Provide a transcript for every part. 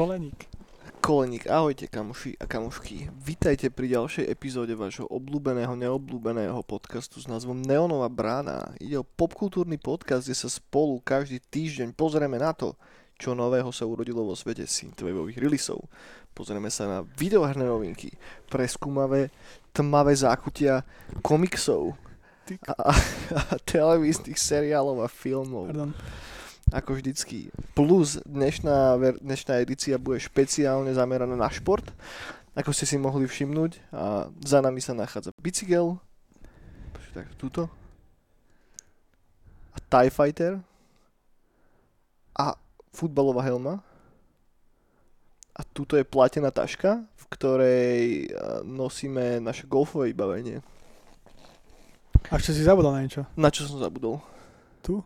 Koleník. Koleník, ahojte kamoši a kamošky. Vítajte pri ďalšej epizóde vášho obľúbeného, neobľúbeného podcastu s názvom Neonová brána. Ide o popkultúrny podcast, kde sa spolu každý týždeň pozrieme na to, čo nového sa urodilo vo svete synthwaveových releaseov. Pozrieme sa na videoherné novinky, preskúmavé tmavé zákutia komiksov a, a, a televíznych seriálov a filmov. Pardon. Ako vždycky. Plus dnešná, dnešná edícia bude špeciálne zameraná na šport. Ako ste si mohli všimnúť. A za nami sa nachádza bicykel. Tak túto. A TIE Fighter. A futbalová helma. A tuto je platená taška, v ktorej nosíme naše golfové vybavenie. A ešte si zabudol na niečo. Na čo som zabudol? Tu?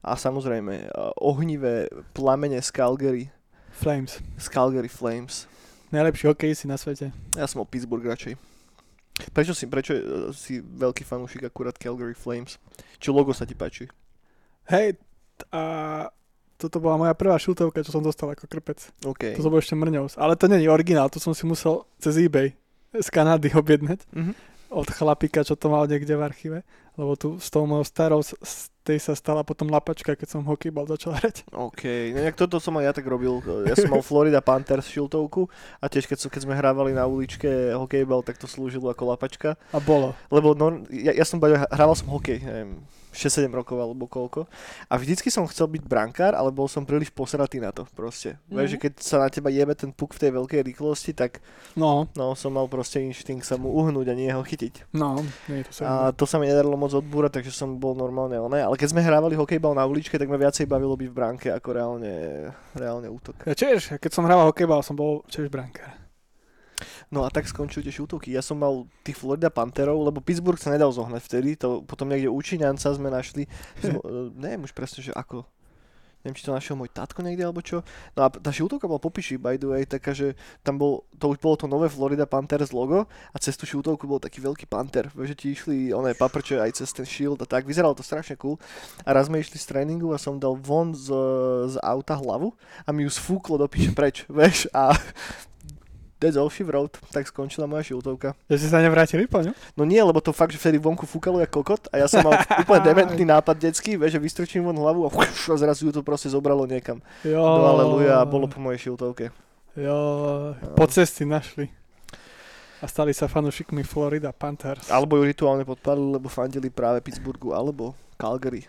A samozrejme a, ohnivé plamene z Calgary. Flames. Z Calgary Flames. Najlepší hokejisti na svete. Ja som o Pittsburgh radšej. Prečo si, prečo e, si veľký fanúšik akurát Calgary Flames? Či logo sa ti páči? Hej, a toto bola moja prvá šutovka, čo som dostal ako krpec. OK. To som bol ešte mrňous. Ale to není originál, to som si musel cez eBay z Kanady objednať Mhm. od chlapika, čo to mal niekde v archíve. Lebo tu s tou mojou starou, s- tej sa stala potom lapačka, keď som hokejbal začal hrať. OK, no nejak toto som aj ja tak robil. Ja som mal Florida Panthers šiltovku a tiež keď, som, keď sme hrávali na uličke hokejbal, tak to slúžilo ako lapačka. A bolo. Lebo no, ja, ja som hrával som hokej, neviem, 6-7 rokov alebo koľko. A vždycky som chcel byť brankár, ale bol som príliš posratý na to proste. Mm. Vieš, že keď sa na teba jebe ten puk v tej veľkej rýchlosti, tak No, no, som mal proste inštinkt sa mu uhnúť a nie ho chytiť. no, nie to sa. A to sa mi nedarilo moc odbúrať, takže som bol normálne oné. Ale keď sme hrávali hokejbal na uličke, tak ma viacej bavilo byť v bránke ako reálne, reálne útok. Ja tiež, keď som hrával hokejbal, som bol tiež brankár. No a tak skončili tie šútovky. Ja som mal tých Florida Pantherov, lebo Pittsburgh sa nedal zohnať vtedy, to potom niekde u Číňanca sme našli, sme, eh, neviem už presne, že ako, neviem, či to našiel môj tatko niekde alebo čo. No a tá šiltovka bola popiši, by the way, taká, že tam bol, to už bolo to nové Florida Panthers logo a cez tú šiltovku bol taký veľký panter, že ti išli oné paprče aj cez ten shield a tak, vyzeralo to strašne cool. A raz sme išli z tréningu a som dal von z, z auta hlavu a mi ju sfúklo do preč, vieš, a All she wrote. Tak skončila moja šiltovka. Že si sa nevrátili po ňu? No nie, lebo to fakt, že vtedy vonku fúkalo jak kokot a ja som mal úplne dementný nápad detský, vieš, že vystrčím von hlavu a, a zrazu ju to proste zobralo niekam. Jo. Do aleluja a bolo po mojej šiltovke. Jo, po cesty našli. A stali sa fanúšikmi Florida Panthers. Alebo ju rituálne podpalili, lebo fandili práve Pittsburghu alebo Calgary.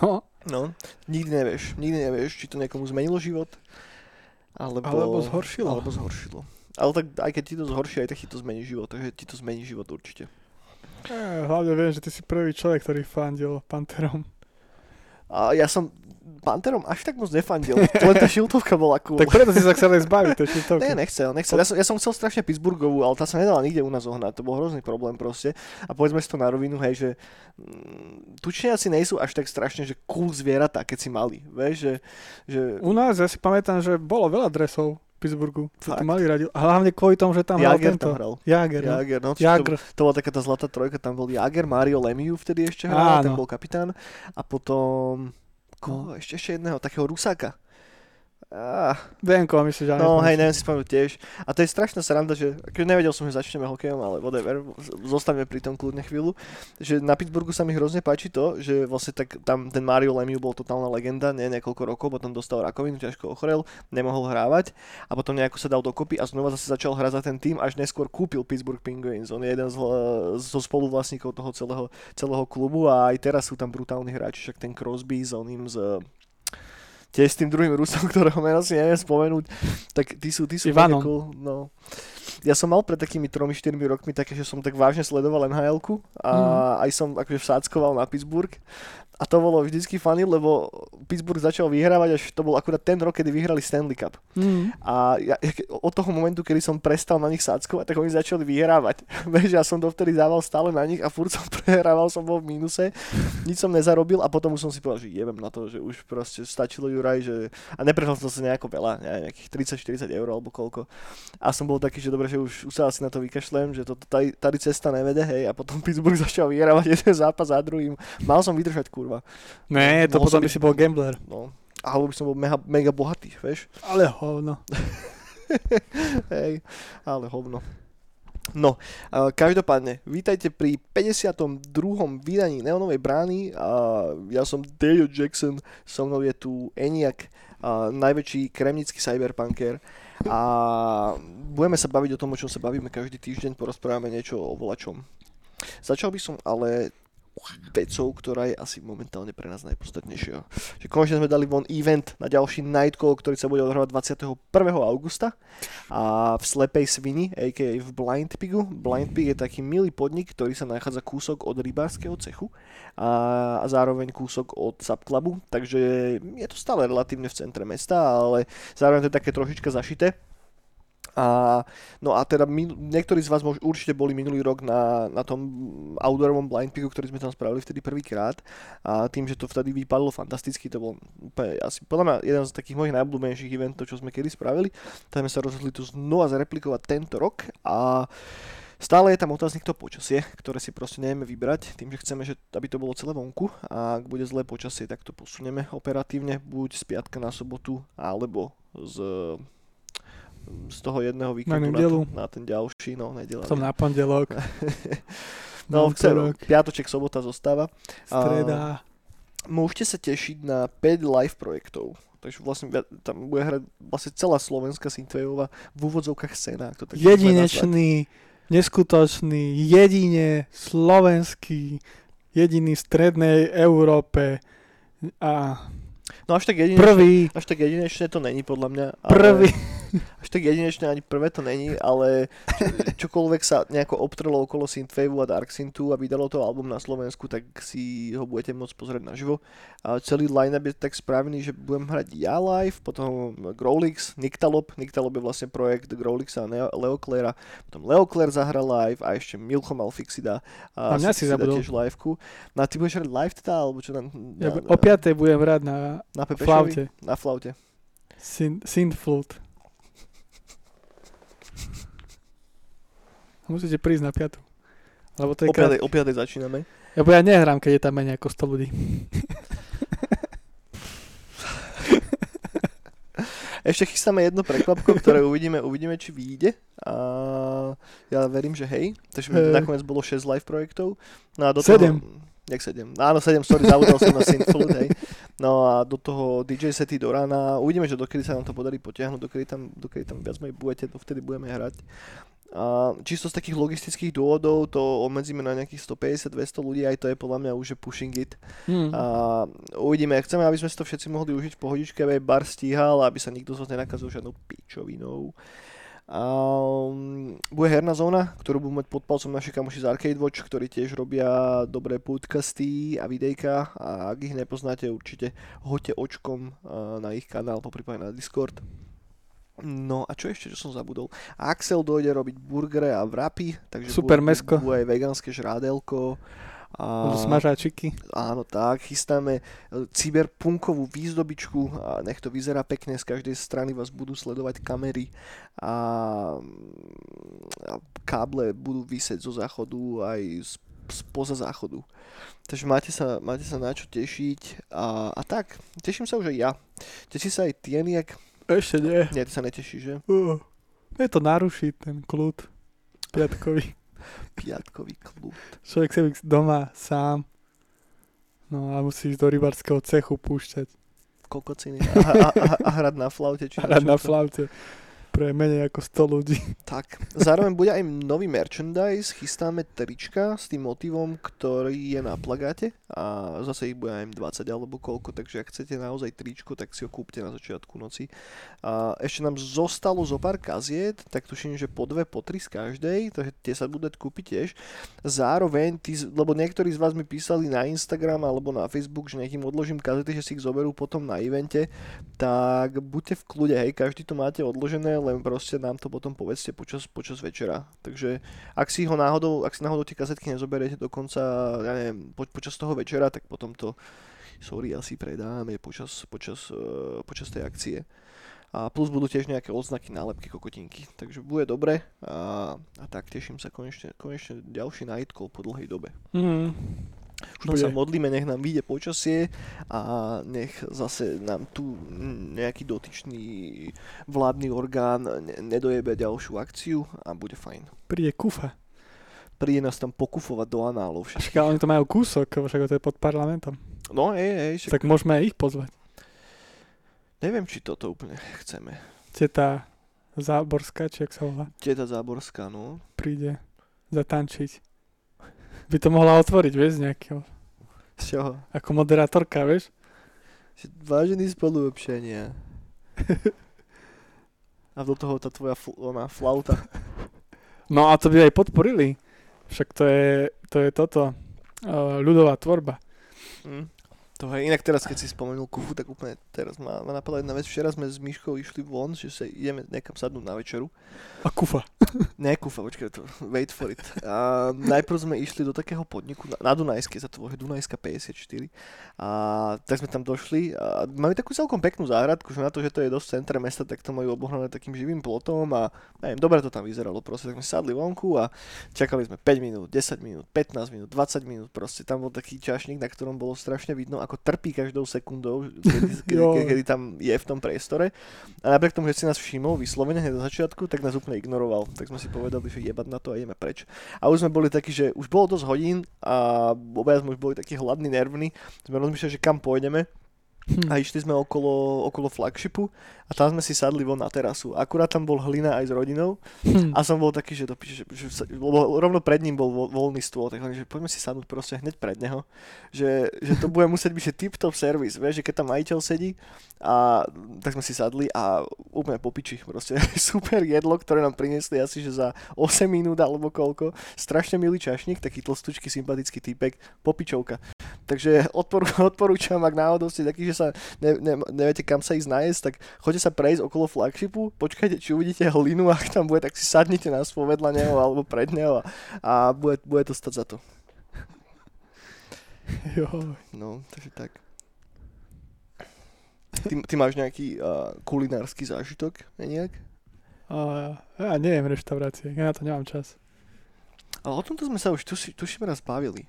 No, No, nikdy nevieš, nikdy nevieš, či to niekomu zmenilo život, alebo, Alebo zhoršilo. Alebo zhoršilo. Ale tak aj keď ti to zhorší, aj tak ti to zmení život, takže ti to zmení život určite. eh, hlavne viem, že ty si prvý človek, ktorý fandil Pantherom. A ja som Panterom až tak moc nefandil, len tá šiltovka bola cool. Tak preto si sa chcel aj zbaviť, to to. Ne, nechcel, nechcel. Ja som, ja som chcel strašne Pittsburghovú, ale tá sa nedala nikde u nás zohnať. To bol hrozný problém proste. A povedzme si to na rovinu, hej, že mm, tučniaci nejsú až tak strašne, že cool zvieratá, keď si mali. Vieš, že, že U nás, ja si pamätám, že bolo veľa dresov Pittsburghu. To Fakt? mali radi. Hlavne kvôli tomu, že tam hral Jager tento. tam hral. Jager, no. Jager, no, to, Jager. to bola taká tá zlatá trojka, tam bol Jager, Mario Lemieux vtedy ešte hral, ten bol kapitán. A potom, koho, ešte, ešte jedného, takého Rusáka. Ah, Denko, myslíš, že No hej, neviem si spomenúť tiež. A to je strašná sranda, že akože nevedel som, že začneme hokejom, ale whatever, zostaneme pri tom kľudne chvíľu. Že na Pittsburghu sa mi hrozne páči to, že vlastne tak tam ten Mario Lemieux bol totálna legenda, nie niekoľko rokov, potom dostal rakovinu, ťažko ochorel, nemohol hrávať a potom nejako sa dal dokopy a znova zase začal hrať za ten tým, až neskôr kúpil Pittsburgh Penguins. On je jeden z, zo spoluvlastníkov toho celého, celého klubu a aj teraz sú tam brutálni hráči, však ten Crosby s oným z tiež s tým druhým Rusom, ktorého meno si neviem spomenúť, tak tí sú, tí sú Ivanom. cool, no. Ja som mal pred takými 3-4 rokmi také, že som tak vážne sledoval nhl a Mhm. aj som akože vsáckoval na Pittsburgh a to bolo vždycky funny, lebo Pittsburgh začal vyhrávať, až to bol akurát ten rok, kedy vyhrali Stanley Cup. Mm. A ja, od toho momentu, kedy som prestal na nich sáckovať, tak oni začali vyhrávať. Vieš, ja som dovtedy dával stále na nich a furt som prehrával, som bol v mínuse, nič som nezarobil a potom už som si povedal, že jebem na to, že už proste stačilo Juraj, že... A neprehral som sa nejako veľa, neviem, nejakých 30-40 eur alebo koľko. A som bol taký, že dobre, že už, už sa asi na to vykašlem, že to, tady, tady cesta nevede, hej, a potom Pittsburgh začal vyhrávať jeden zápas za druhým. Mal som vydržať, kurva. Ne, to Mohol potom som by si bol gambler. No, Alebo by som bol mega, mega bohatý, vieš. Ale hovno. Hej, ale hovno. No, uh, každopádne, vítajte pri 52. vydaní Neonovej brány. Uh, ja som Dale Jackson, so mnou je tu Eniak, uh, najväčší kremnický cyberpunker. A budeme sa baviť o tom, o čom sa bavíme každý týždeň, porozprávame niečo o volačom. Začal by som ale vecou, ktorá je asi momentálne pre nás najpodstatnejšia. Že konečne sme dali von event na ďalší Nightcall, ktorý sa bude odhrávať 21. augusta a v Slepej Svini, a.k.a. v Blind Pigu. Blind Pig je taký milý podnik, ktorý sa nachádza kúsok od rybárskeho cechu a, a zároveň kúsok od Subclubu, takže je to stále relatívne v centre mesta, ale zároveň to je také trošička zašité a, no a teda my, niektorí z vás mož, určite boli minulý rok na, na tom outdoorovom blind pigu, ktorý sme tam spravili vtedy prvýkrát. A tým, že to vtedy vypadlo fantasticky, to bol úplne asi podľa mňa jeden z takých mojich najobľúbenejších eventov, čo sme kedy spravili, tak sme sa rozhodli tu znova zreplikovať tento rok. A Stále je tam otáznik to počasie, ktoré si proste nevieme vybrať, tým, že chceme, že, aby to bolo celé vonku a ak bude zlé počasie, tak to posunieme operatívne, buď z piatka na sobotu, alebo z z toho jedného víkendu na, to, na ten ďalší, no nedela. Som na pondelok. no, v piatoček, sobota zostáva. Streda. A, môžete sa tešiť na 5 live projektov. Takže vlastne tam bude hrať vlastne celá slovenská synthwaveová v úvodzovkách scéna. To tak Jedinečný, neskutočný, jedine slovenský, jediný v strednej Európe a No až tak jedinečné, prvý. Až tak jedinečné to není podľa mňa. Ale, prvý. Až tak jedinečné ani prvé to není, ale čo, čokoľvek sa nejako obtrlo okolo Synthwave a Dark Synthu a vydalo to album na Slovensku, tak si ho budete môcť pozrieť naživo. A celý line-up je tak spravený, že budem hrať ja live, potom Growlix, Nyctalop, Nyctalop je vlastne projekt Growlixa a Leo Claire, potom Leo Claire zahra live a ešte Milcho Malfixida a, a mňa si, zabudol. tiež liveku. No a ty budeš hrať live teda, alebo čo? Na, ja, o 5. budem hrať na na flaute. Na flaute. Synth, synth flute. Musíte prísť na piatu. Lebo to je o, piatej, krát... o piatej začíname. Ja, bo ja nehrám, keď je tam menej ako 100 ľudí. Ešte chystáme jedno prekvapko, ktoré uvidíme, uvidíme, či vyjde. A ja verím, že hej. Takže hey. nakoniec bolo 6 live projektov. No a do 7. Toho, Jak 7? Áno, 7, sorry, zabudol som na Synthflute, hej. No a do toho DJ sety do rána. Uvidíme, že dokedy sa nám to podarí potiahnuť, dokedy tam, dokedy tam viac menej budete, dovtedy budeme hrať. A čisto z takých logistických dôvodov to obmedzíme na nejakých 150-200 ľudí, aj to je podľa mňa už pushing it. Hmm. A uvidíme, chceme, aby sme si to všetci mohli užiť v pohodičke, aby bar stíhal, aby sa nikto z vás nenakazil žiadnou pičovinou. Um, bude herná zóna, ktorú budú mať pod palcom naši kamoši z Arcade Watch, ktorí tiež robia dobré podcasty a videjka a ak ich nepoznáte, určite hoďte očkom uh, na ich kanál, poprípade na Discord. No a čo ešte, čo som zabudol? Axel dojde robiť burgere a vrapy, takže Super bude, mesko. bude aj vegánske žrádelko. A, smažáčiky. Áno, tak. Chystáme e, cyberpunkovú výzdobičku a nech to vyzerá pekne. Z každej strany vás budú sledovať kamery a, a káble budú vysieť zo záchodu aj z, spoza záchodu. Takže máte sa, máte sa na čo tešiť a, a tak. Teším sa už aj ja. Teší sa aj Tieniak. Ešte nie. Nie, ty sa netešíš, že? Uh, je to naruší ten kľud piatkový. Piatkový klub. Človek sa doma sám. No a musí ísť do rybarského cechu púšťať. Kokociny a, a, a, a hrať na flaute. Či hrať na flaute pre menej ako 100 ľudí. Tak, zároveň bude aj nový merchandise, chystáme trička s tým motivom, ktorý je na plagáte a zase ich bude aj 20 alebo koľko, takže ak chcete naozaj tričko, tak si ho kúpte na začiatku noci. A ešte nám zostalo zo pár kaziet, tak tuším, že po dve, po tri z každej, takže tie sa budete kúpiť tiež. Zároveň, tí, lebo niektorí z vás mi písali na Instagram alebo na Facebook, že nech im odložím kazety, že si ich zoberú potom na evente, tak buďte v kľude, hej, každý to máte odložené, len proste nám to potom povedzte počas, počas večera. Takže ak si ho náhodou, ak si náhodou tie kazetky nezoberiete dokonca, ja neviem, po, počas toho večera, tak potom to, sorry, asi predáme počas, počas, uh, počas tej akcie. A plus budú tiež nejaké odznaky, nálepky, kokotinky. Takže bude dobre a, a tak teším sa konečne, konečne ďalší call po dlhej dobe. Mm. Už Bude. sa modlíme, nech nám vyjde počasie a nech zase nám tu nejaký dotyčný vládny orgán ne- nedojebe ďalšiu akciu a bude fajn. Príde kufa. Príde nás tam pokufovať do análov všetkých. Však oni to majú kúsok, však to je pod parlamentom. No, hej, hej, však Tak môžeme aj ich pozvať. neviem, či toto úplne chceme. Teta Záborská, či jak sa volá, Teta Záborská, no. príde zatančiť. By to mohla otvoriť, vieš, nejakého. Z čoho? Ako moderátorka, vieš? Že Vážení spoluobčania. A do toho tá tvoja fl- ona, flauta. No a to by aj podporili. Však to je, to je toto, uh, ľudová tvorba. Hm. To je inak teraz, keď si spomenul kufu, tak úplne teraz ma, ma napadla jedna vec. Včera sme s Myškou išli von, že sa ideme nekam sadnúť na večeru. A kufa. Ne, kufa, počkaj, to, wait for it. A najprv sme išli do takého podniku na, na Dunajske, za to volá Dunajska 54. A tak sme tam došli a majú takú celkom peknú záhradku, že na to, že to je dosť centre mesta, tak to majú obohnané takým živým plotom a neviem, dobre to tam vyzeralo. Proste tak sme sadli vonku a čakali sme 5 minút, 10 minút, 15 minút, 20 minút. Proste tam bol taký čašník, na ktorom bolo strašne vidno, ako trpí každou sekundou, kedy, kedy, kedy, kedy tam je v tom priestore. A napriek tomu, že si nás všimol vyslovene hneď do začiatku, tak nás úplne ignoroval. Tak sme si povedali, že jebať na to a ideme preč. A už sme boli takí, že už bolo dosť hodín a obaja sme už boli takí hladní, nervní. Sme rozmýšľali, že kam pôjdeme Hm. a išli sme okolo, okolo flagshipu a tam sme si sadli von na terasu. Akurát tam bol hlina aj s rodinou Hm. a som bol taký, že, to, že, že lebo rovno pred ním bol vo, voľný stôl, tak že poďme si sadnúť proste hneď pred neho, že, že to bude musieť byť že tip-top servis, vieš, že keď tam majiteľ sedí a tak sme si sadli a úplne po piči, proste super jedlo, ktoré nám priniesli asi, že za 8 minút alebo koľko, strašne milý čašník, taký tlstučký, sympatický týpek, popičovka. Takže odporu, odporúčam, ak náhodou ste takí, že sa ne, ne, neviete kam sa ísť nájsť, tak choďte sa prejsť okolo flagshipu, počkajte, či uvidíte hlinu, ak tam bude, tak si sadnite na svoj vedľa neho alebo pred neho a, a bude, bude to stať za to. Jo. No, takže tak. Ty, ty máš nejaký uh, kulinársky zážitok? Ne nejak? A, ja neviem reštaurácie, ja na to nemám čas. Ale o tomto sme sa už tuši, tuším raz bavili.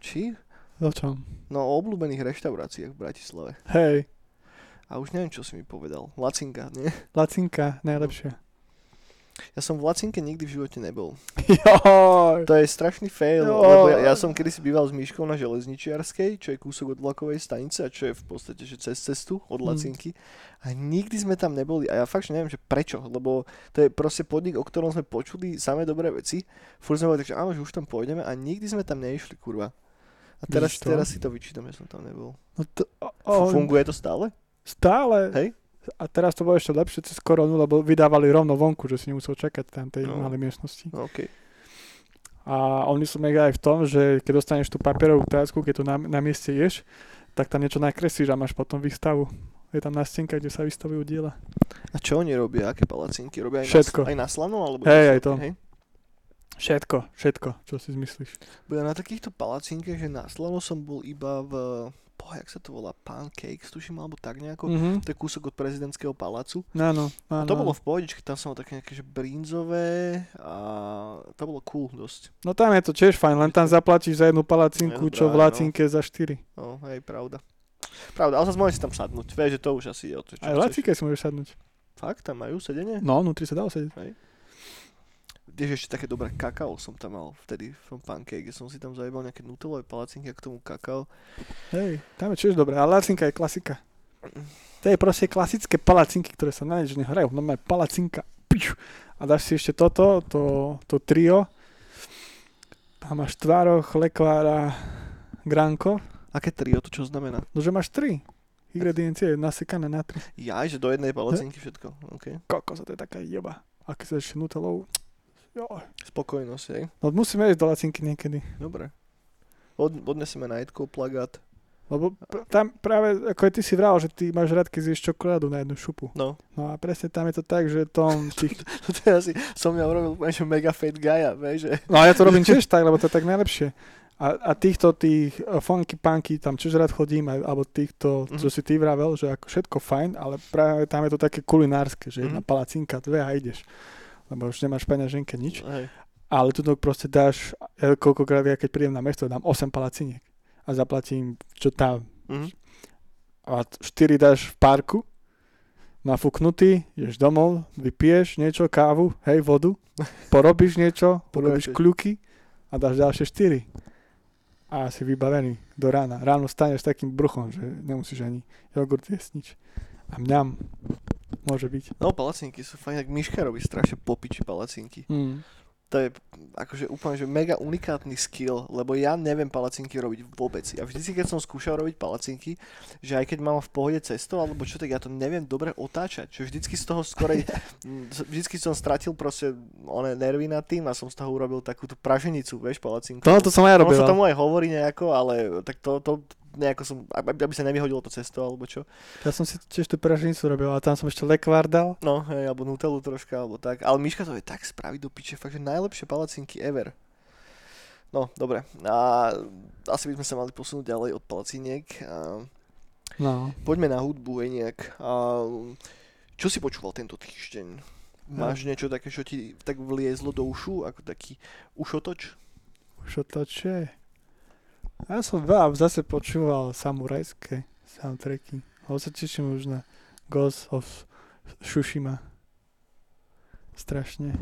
Či? O čom? No o obľúbených reštauráciách v Bratislave. Hej, A už neviem, čo si mi povedal. Lacinka, nie? Lacinka, najlepšia. Ja som v Lacinke nikdy v živote nebol. Joj. To je strašný fail, lebo ja, ja som kedysi býval s Myškou na železničiarskej, čo je kúsok od vlakovej stanice a čo je v podstate že cez cestu od Mm. Lacinky. A nikdy sme tam neboli a ja fakt že neviem, že prečo, lebo to je proste podnik, o ktorom sme počuli samé dobré veci. Furt sme boli tak, že áno, že už tam pôjdeme a nikdy sme tam neišli, kurva. A teraz, teraz si to vyčítam, že som tam nebol. No to, o, F- o, Funguje to stále? stále. Hej? A teraz to bolo ešte lepšie cez koronu, lebo vydávali rovno vonku, že si nemusel čakať tam tej No. malej miestnosti. No, OK. A oni sú mega aj v tom, že keď dostaneš tú papierovú tácku, keď tu na, na mieste ješ, tak tam niečo nakreslíš a máš potom výstavu. Je tam nástenka, kde sa vystavujú diela. A čo oni robia? Aké palacinky? Robia aj, Všetko. Na, aj na slano? Alebo Hej, aj to. Hej? Všetko, všetko, čo si zmyslíš. Bo ja na takýchto palacinkách, že na slano som bol iba v... Boh, jak sa to volá? Pancakes, tuším, alebo tak nejako. Mhm. To je kúsok od prezidentského palácu. Áno, A áno. to bolo v pohodičke, tam som mal také nejaké že brinzové a to bolo cool dosť. No tam je to tiež fajn, len tam zaplatíš za jednu palacinku, čo v práve, no. Lacinke za 4. No, hej, pravda. Pravda, ale zase môžeš si tam sadnúť. Vieš, že to už asi je o to, čo Aj v chceš. Lacinke si môžeš sadnúť. Fakt, tam majú sedenie? No, vnútri sa dalo sedieť. Tiež ešte také dobré kakao som tam mal vtedy v tom pancake, som si tam zajebal nejaké nutelové palacinky a k tomu kakao. Hej, tam je tiež dobré, ale Lacinka je klasika. To je proste klasické palacinky, ktoré sa na nič nehrajú. No palacinka. Piš. A dáš si ešte toto, to, to trio. Tam máš tvároch, lekvára, granko. Aké trio, to čo znamená? No, že máš tri ingrediencie nasekané na tri. Ja, že do jednej palacinky všetko. OK. Kokos, to je taká jeba. A keď sa ešte nutelou, joj. Spokojnosť, hej. No musíme ísť do Lacinky niekedy. Dobre. Od, odneseme na Edkov plagát. Lebo pr- tam práve, ako aj ty si vral, že ty máš rád, keď zješ čokoládu na jednu šupu. No, No a presne tam je to tak, že tom tých... to je asi, som ja urobil úplne, že mega fat guy, že... No a ja to robím tiež tak, lebo to je tak najlepšie. A, a týchto tých eh, funky punky tam tiež rád chodím, aj, alebo týchto, čo Mhm. si ty vravel, že ako všetko fajn, ale práve tam je to také kulinárske, že jedna Mhm. palacinka, dve a ideš. Lebo už nemáš peňaženke nič. Hej. Ale tu proste dáš, ja koľkokrát ja keď prídem na mesto, dám 8 palaciniek. a zaplatím, čo tam. Mhm. A 4 dáš v parku, nafúknutý, ideš domov, vypiješ niečo, kávu, hej, vodu, porobíš niečo, porobíš kľuky a dáš ďalšie 4. A si vybavený do rána. Ráno staneš s takým bruchom, že nemusíš ani jogurt jesť nič. A mňam môže byť. No, palacinky sú fajn, tak Miška robí strašne popiči palacinky. Mm. To je akože úplne, že mega unikátny skill, lebo ja neviem palacinky robiť vôbec. Ja vždycky, keď som skúšal robiť palacinky, že aj keď mám v pohode cesto alebo čo, tak ja to neviem dobre otáčať. Že vždycky z toho skorej, vždycky som stratil proste one nervy nad tým a som z toho urobil takúto praženicu, vieš, palacinku. To, to som aj Ono sa robil. tomu aj hovorí nejako, ale tak to, to nejako som, aby aby sa nevyhodilo to cesto alebo čo. Ja som si tiež tú praženicu robil a tam som ešte lekvár dal. No, hej, alebo nutelu troška, alebo tak. Ale Miška to je tak spraviť do piče, fakt, že najlepšie palacinky ever. No, dobre. A asi by sme sa mali posunúť ďalej od palaciniek. A No. poďme na hudbu, aj nejak. A čo si počúval tento týždeň? Máš niečo také, čo ti tak vliezlo do ušu, ako taký ušotoč? Čo to čo je? Ja som veľa zase počúval samurajské soundtracky. Ho sa teším už na Ghost of Tsushima. Strašne.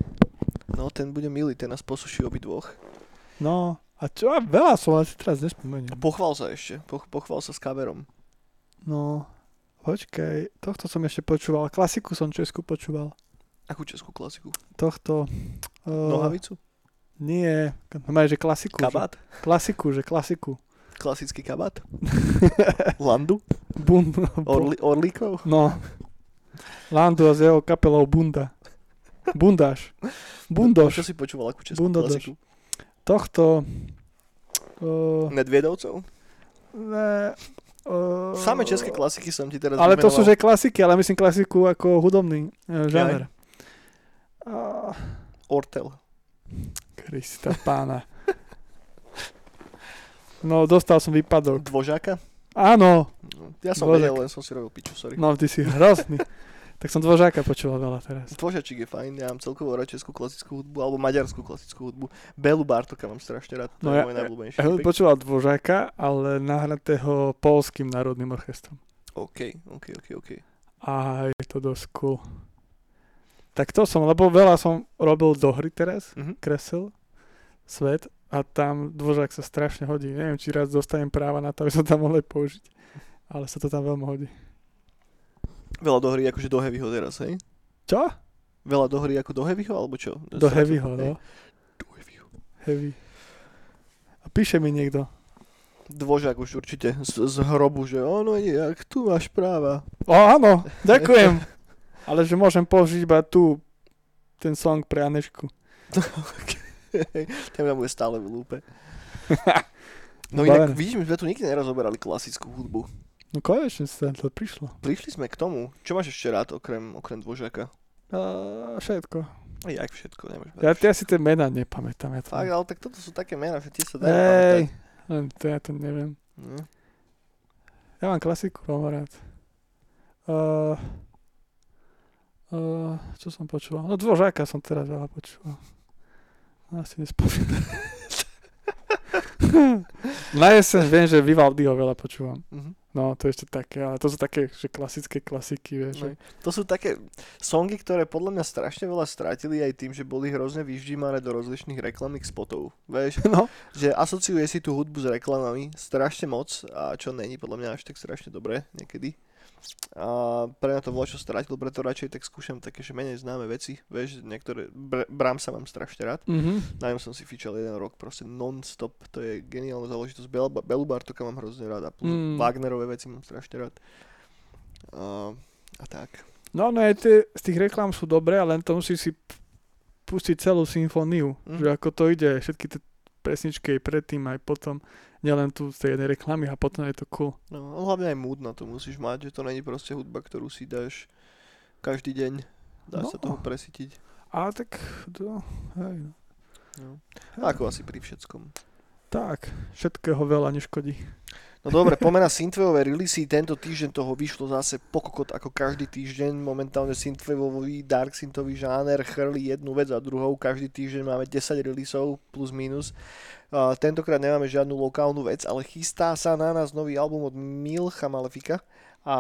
No, ten bude milý, ten nás posuší obidvoch. No, a čo? A veľa som, ale si teraz nespomeniem. A pochval sa ešte, poch, pochval sa s kaverom. No, počkaj, tohto som ešte počúval. Klasiku som Česku počúval. Akú českú klasiku? Tohto... Uh, Nohavicu? Nie, máš, že klasiku. Kabát? Že, klasiku, že klasiku. Klasický kabát? Landu? Bun, Orli, orlíkov? No. Landu a s jeho kapelou Bunda. Bundáš. Bundoš. Čo si počúval akú českú Bundodoš. klasiku? Tohto... Uh, Nedviedovcov? ne, uh, Samé české klasiky som ti teraz Ale to sú vymenoval. že klasiky, ale myslím klasiku ako hudobný uh, žáner. Uh, Ortel. Krista pána. No, dostal som výpadok. Dvožáka? Áno, Ja som Dvožák. vedel, len som si robil piču, sorry. no ty si hrozný. tak som dvožáka počúval veľa teraz. Dvožačík je fajn, ja mám celkovo rád českú klasickú hudbu, alebo maďarskú klasickú hudbu. Belu Bartoka mám strašne rád, to No je ja- môj najblúbenejší. Ja typek. počúval dvožáka, ale nahratého polským národným orchestrom. OK, OK, OK, OK. A je to dosť cool. Tak to som, lebo veľa som robil do hry teraz, Mhm. kresel, svet, a tam dvožák sa strašne hodí. Neviem, či raz dostanem práva na to, aby som tam mohol aj použiť. Ale sa to tam veľmi hodí. Veľa do hry akože do heavyho teraz, hej? Čo? Veľa do hry ako do heavyho, alebo čo? Do Stratil- heavyho, no. Do heavyho. Heavy. A píše mi niekto. Dvožák už určite z, z hrobu, že ono je, jak tu máš práva. O, áno, ďakujem. ale že môžem použiť iba tu ten song pre Anešku. Ten bude stále v lúpe. No inak vidíš, my sme tu nikdy nerozoberali klasickú hudbu. No konečne sa to prišlo. Prišli sme k tomu. Čo máš ešte rád okrem, okrem dvožaka? Uh, všetko. Jak všetko, nemáš Ja, ja si tie mená nepamätám. Ja to... Fakt, ale tak toto sú také mená, že tie sa dajú Ej, to ja to neviem. No. Ja mám klasiku, mám rád. Uh, uh, čo som počúval? No dvožáka som teraz veľa počúval. Asi nespomínam. Na jeseň viem, že Vivaldiho veľa počúvam. Mhm. No, to je ešte také, ale to sú také, že klasické klasiky, vieš. No. To sú také songy, ktoré podľa mňa strašne veľa strátili aj tým, že boli hrozne vyždímané do rozličných reklamných spotov. Vieš, No, že asociuje si tú hudbu s reklamami strašne moc a čo není podľa mňa až tak strašne dobré niekedy. A pre mňa to bolo čo strátil, preto radšej tak skúšam také, že menej známe veci. Vieš, niektoré, Br- Bramsa mám strašne rád. mhm. Na ňom som si fičal jeden rok, proste non-stop, to je geniálna záležitosť. Bel- Belu Bartoka mám hrozne rád a plus Mm. Wagnerové veci mám strašne rád. A, a tak. No, no aj tie, z tých reklám sú dobré, ale len to musí si pustiť celú symfóniu. Mm. Že ako to ide, všetky tie pesničky aj predtým, aj potom, nielen tu z tej jednej reklamy a potom je to cool. No, a hlavne aj mood na to musíš mať, že to není proste hudba, ktorú si dáš každý deň. Dá No. sa toho presytiť. Ale tak, to, hej, no. No. Ako asi pri všetkom. tak, všetkého veľa neškodí. No dobre, poďme na synthwaveové releasy. Tento týždeň toho vyšlo zase pokokot ako každý týždeň. Momentálne synthwaveový, dark synthový žáner chrli jednu vec za druhou. Každý týždeň máme 10 releaseov plus minus. Tentokrát nemáme žiadnu lokálnu vec, ale chystá sa na nás nový album od Milcha Malefika a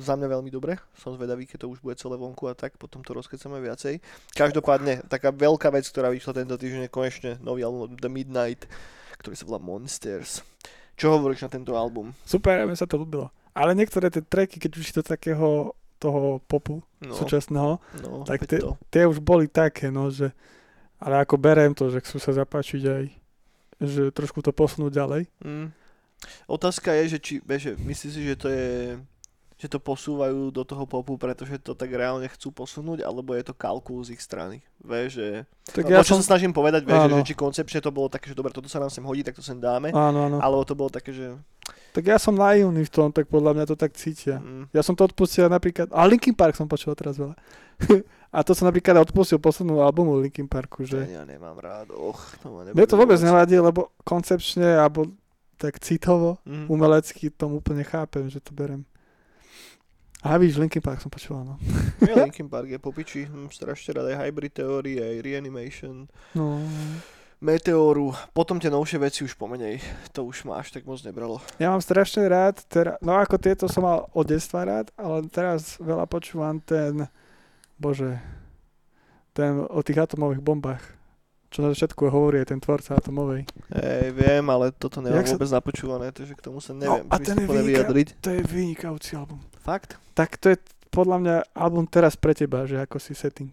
za mňa veľmi dobre. Som zvedavý, keď to už bude celé vonku a tak, potom to rozkecame viacej. Každopádne, taká veľká vec, ktorá vyšla tento týždeň je konečne nový album od The Midnight, ktorý sa volá Monsters. Čo hovoríš na tento album? Super, mne sa to ľúbilo. Ale niektoré tie tracky, keď už do takého toho popu No, súčasného, no, tak tie, to. tie už boli také, no, že ale ako berem to, že chcú sa zapáčiť aj že trošku to posunúť ďalej. Mm. Otázka je, že či, že myslíš si, že to je že to posúvajú do toho popu, pretože to tak reálne chcú posunúť, alebo je to kalkul z ich strany. Vieš, že... Tak Ja ja čo som... sa snažím povedať, vieš, že, že či koncepčne to bolo také, že dobre, toto sa nám sem hodí, tak to sem dáme, Áno, áno. alebo to bolo také, že... Tak ja som naivný v tom, tak podľa mňa to tak cítia. Mm, Ja som to odpustil napríklad, a Linkin Park som počul teraz veľa. a to som napríklad odpustil poslednú albumu Linkin Parku, že ja nemám rád, och, to ma mne to vôbec nevadí, lebo koncepčne, alebo tak citovo, Mm. umelecky tom úplne chápem, že to berem. A víš, Linkin Park som počúval, no. Ja, Linkin Park je popiči, strašne rád aj Hybrid Theory, aj Reanimation, no. Meteoru, potom tie novšie veci už pomenej, to už ma až tak moc nebralo. Ja mám strašne rád, tera, no ako tieto som mal od detstva rád, ale teraz veľa počúvam ten, bože, ten o tých atomových bombách. Čo na začiatku hovorí aj ten tvorca atomovej. Hej, viem, ale toto nemám Jak sa- vôbec napočúvané, takže k tomu sa neviem a ten je vyjadriť. To je vynikajúci album. Fakt? Tak to je podľa mňa album teraz pre teba, že ako si setting.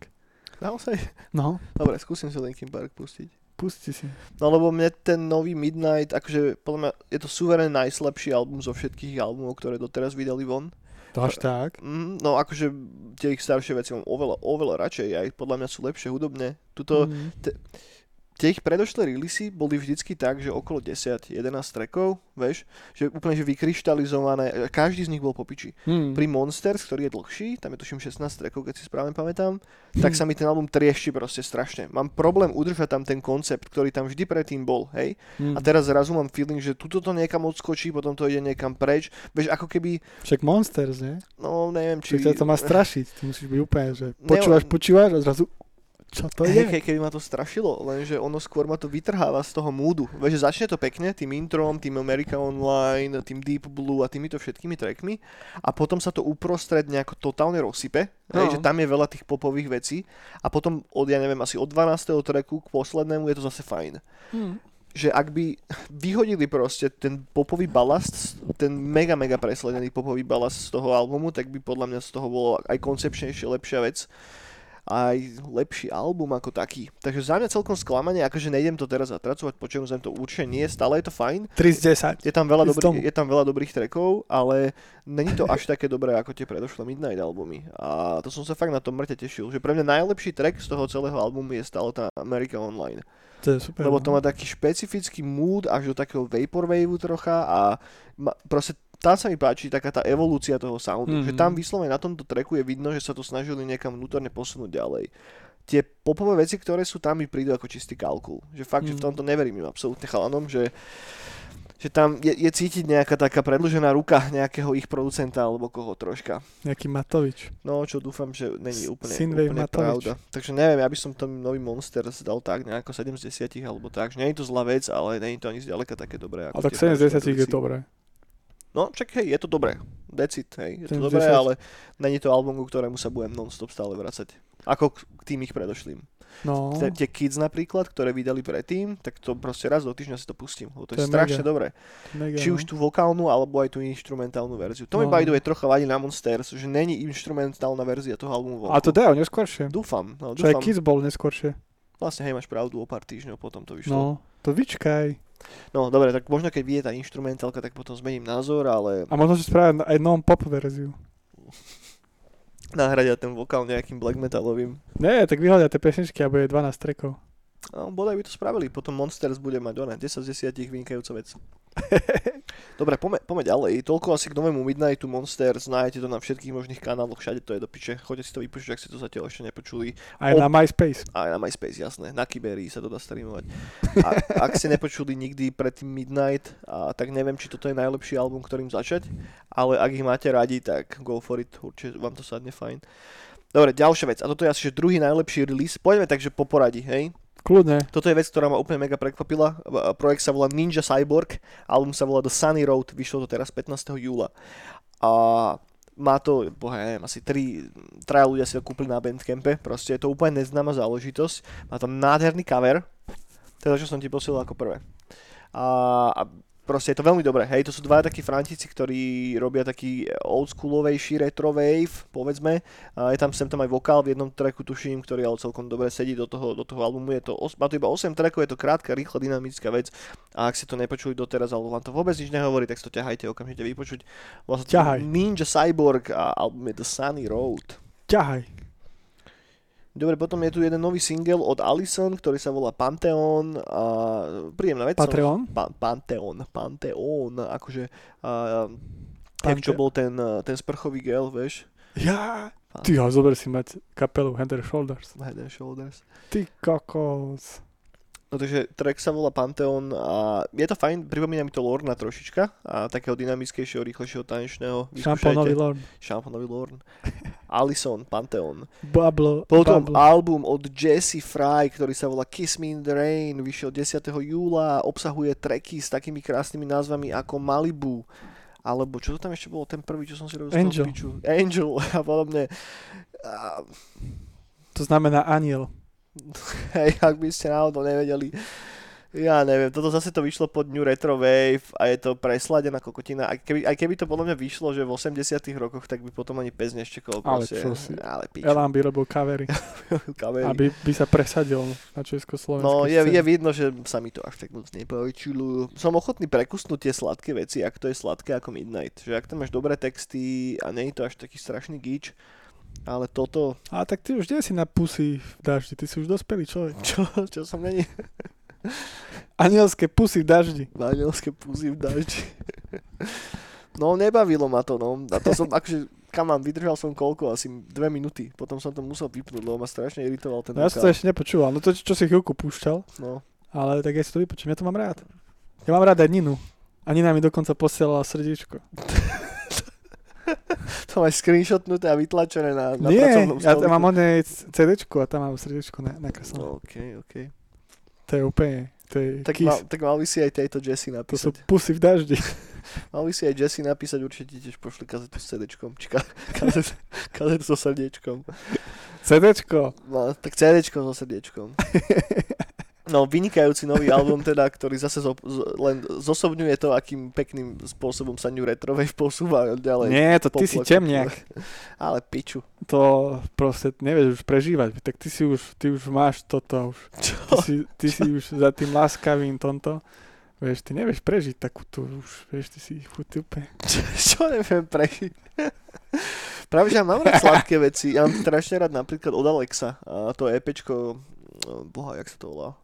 Naozaj? No, Dobre, skúsim si Linkin Park pustiť. Pusti si. No lebo mne ten nový Midnight, akože podľa mňa je to suverén najslabší album zo všetkých albumov, ktoré doteraz vydali von. To až tak. Mm, no akože tie ich staršie veci mám oveľa, oveľa radšej, aj podľa mňa sú lepšie hudobne. Tuto, Mm. Tie ich predošlé releasy boli vždycky tak, že okolo 10-11 trackov, vieš, že úplne že vykryštalizované, každý z nich bol po piči. Mm. Pri Monsters, ktorý je dlhší, tam je tuším 16 trackov, keď si správne pamätám, tak sa mi ten album triešti proste strašne. Mám problém udržať tam ten koncept, ktorý tam vždy predtým bol, hej? Mm. A teraz zrazu mám feeling, že tuto to niekam odskočí, potom to ide niekam preč. Vieš, ako keby, Však Monsters, nie? no neviem, či... Ťa to má strašiť. Ty musíš byť úplne, že počúvaš, počúvaš a zrazu, čo to Hej, je? ke- keby ma to strašilo, lenže ono skôr ma to vytrháva z toho múdu. Vieš, že začne to pekne, tým introm, tým America Online, tým Deep Blue a týmito všetkými trackmi a potom sa to uprostred nejako totálne rozsype, no. No. že tam je veľa tých popových vecí a potom od, ja neviem, asi od 12. tracku k poslednému je to zase fajn. Mm. že ak by vyhodili proste ten popový balast, ten mega, mega presledený popový balast z toho albumu, tak by podľa mňa z toho bolo aj koncepčnejšie, lepšia vec aj lepší album ako taký. Takže za mňa celkom sklamanie, akože nejdem to teraz zatracovať, počujem zem to určite nie, stále je to fajn. 3 z 10. Je tam veľa, dobrý, je tam veľa dobrých trackov, ale není to až také dobré ako tie predošlé Midnight albumy. A to som sa fakt na to mŕte tešil, že pre mňa najlepší track z toho celého albumu je stále tá America Online. To je super. Lebo to no. má taký špecifický mood až do takého vaporwaveu trocha a ma, proste tam sa mi páči taká tá evolúcia toho soundu, mm-hmm. že Mhm. tam vyslovene na tomto tracku je vidno, že sa to snažili niekam vnútorne posunúť ďalej. Tie popové veci, ktoré sú tam, mi prídu ako čistý kalkul. Že fakt, mm. že v Mhm. tomto neverím im absolútne chalanom, že, že tam je, je cítiť nejaká taká predlžená ruka nejakého ich producenta alebo koho troška. Nejaký Matovič. No, čo dúfam, že není úplne, úplne Matovič. pravda. Takže neviem, ja by som ten nový Monsters dal tak nejako 7 z 10 alebo tak. Že nie je to zlá vec, ale nie je to ani zďaleka také dobré. A tak 7 z 10 je dobré. No, čak hej, je to dobré. That's it, hej. Je to 7 z dobré, 10. ale není to album, ku ktorému sa budem non-stop stále vracať. Ako k tým ich predošlým. No, Tie Kids napríklad, ktoré vydali predtým, tak to proste raz do týždňa si to pustím. Lebo to, je To je strašne mega. dobré. mega, Či no. už tú vokálnu, alebo aj tú instrumentálnu verziu. To mi No. by the way trocha vadí na Monsters, že není instrumentálna verzia toho albumu vonku. A to dajú neskôršie. Dúfam, no Čo aj dúfam. Kids bol neskôršie. Vlastne hej, máš pravdu, o pár týždňov potom to vyšlo. No, to vyčkaj. No dobre, tak možno keď vyje tá instrumentálka, tak potom zmením názor, ale A možno, že spravia aj non-pop verziu. nahradia ten vokál nejakým black metalovým. Nie, tak vyhodia tie pesničky a bude 12 trackov. No, bodaj by to spravili, potom Monsters bude mať ona, 10 z 10 vynikajúca vec. Dobre, poďme, poďme ďalej. Toľko asi k novému Midnightu Monsters, nájdete to na všetkých možných kanáloch, všade to je do piče. Choďte si to vypočuť, ak ste to zatiaľ ešte nepočuli. Aj na MySpace. Aj na MySpace, jasné. Na Kiberii sa to dá streamovať. A, ak ste nepočuli nikdy predtým Midnight, a, tak neviem, či toto je najlepší album, ktorým začať, ale ak ich máte radi, tak go for it, určite vám to sadne fajn. Dobre, ďalšia vec, a toto je asi že druhý najlepší release. Poďme takže po poradí, hej? Kľudne. Toto je vec, ktorá ma úplne mega prekvapila. Projekt sa volá Ninja Cyborg, album sa volá The Sunny Road, vyšlo to teraz 15. júla. A má to, boha, ja neviem, asi tri, traja ľudia si to kúpili na Bandcampe, proste je to úplne neznáma záležitosť. Má tam nádherný cover, teda čo som ti posielal ako prvé. A, a proste je to veľmi dobré, hej, to sú dva takí frantici, ktorí robia taký oldschoolovejší retro wave, povedzme, a je tam sem tam aj vokál v jednom tracku, tuším, ktorý ale celkom dobre sedí do toho, do toho albumu, je to, má to iba 8 trackov, je to krátka, rýchla, dynamická vec a ak si to nepočuli doteraz, alebo vám to vôbec nič nehovorí, tak si to ťahajte okamžite vypočuť. Vlastne Ťahaj. Ninja Cyborg a album je The Sunny Road. Ťahaj. Dobre, potom je tu jeden nový single od Alison, ktorý sa volá Pantheon. A príjemná vec. Patreon? Pa- Pantheon, Pantheon, akože... A, jak čo bol ten, ten sprchový gel, vieš? Ja. Ty ho, zober si mať kapelu Head and Shoulders. Head and Shoulders. Ty kokos. No takže track sa volá Pantheon a je to fajn, pripomína mi to Lorna trošička a takého dynamickejšieho, rýchlejšieho tanečného. Šamponový Lord. Šamponový Lorn. Alison, Pantheon. Bubble. Potom Bubble. album od Jesse Fry, ktorý sa volá Kiss Me in the Rain, vyšiel 10. júla, obsahuje tracky s takými krásnymi názvami ako Malibu, alebo čo to tam ešte bolo, ten prvý, čo som si robil z toho Angel. piču? Angel a podobne. A, To znamená aniel. hej, ak by ste náhodou nevedeli, ja neviem, toto zase to vyšlo pod New Retro Wave a je to presladená kokotina. Aj keby, aj keby to podľa mňa vyšlo, že v 80 rokoch, tak by potom ani pes neštekol. Ale proste. čo si. Ale piču. Elán by robil kavery, kamery. aby by sa presadil na československej No je, scéne. je vidno, že sa mi to až tak moc nepáčilo. Som ochotný prekusnúť tie sladké veci, ak to je sladké ako Midnight. Že ak tam máš dobré texty a nie je to až taký strašný gíč, ale toto, A tak ty už nie si na pusy v daždi, ty si už dospelý človek. čo, čo som není, Anielské pusy v daždi. Vanielské puzy v daždi. No nebavilo ma to, no. A to som, akože, kam mám, vydržal som koľko, asi dve minúty. Potom som to musel vypnúť, lebo ma strašne iritoval ten No ja som to ešte nepočúval. No to, čo si chvíľku púšťal, No. ale tak ja si to vypočujem, ja to mám rád. Ja mám rád aj Ninu. A Nina mi dokonca posielala srdíčko. To máš screenshotnuté a vytlačené na, na Nie, pracovnom ja tam mám oné CD a tam mám srdíčko na, nakreslené. OK, OK. To je úplne, to je Tak kiss. mal, tak mal by si aj tejto Jessie To sú napísať. pusy v daždi. Mal by si aj Jessie napísať, určite tiež pošli kazetu s CDčkom. Či ka- kazetu, kazetu so srdiečkom. CDčko. No, tak CDčko so srdiečkom. No, vynikajúci nový album teda, ktorý zase zo, z, len zosobňuje to, akým pekným spôsobom sa New Retro Wave posúva ďalej. Nie, to ty si temniak. Ale piču. To proste nevieš už prežívať. Tak ty si už, ty už máš toto už. Čo? Ty si, ty si už za tým láskavým tomto. Vieš, ty nevieš prežiť takú tú už, vieš, ty si furt úplne. Čo neviem prežiť. Práve, že ja mám rád sladké veci. Ja mám strašne rád napríklad od Alexa. A to EPčko, no, boha, jak sa to volá?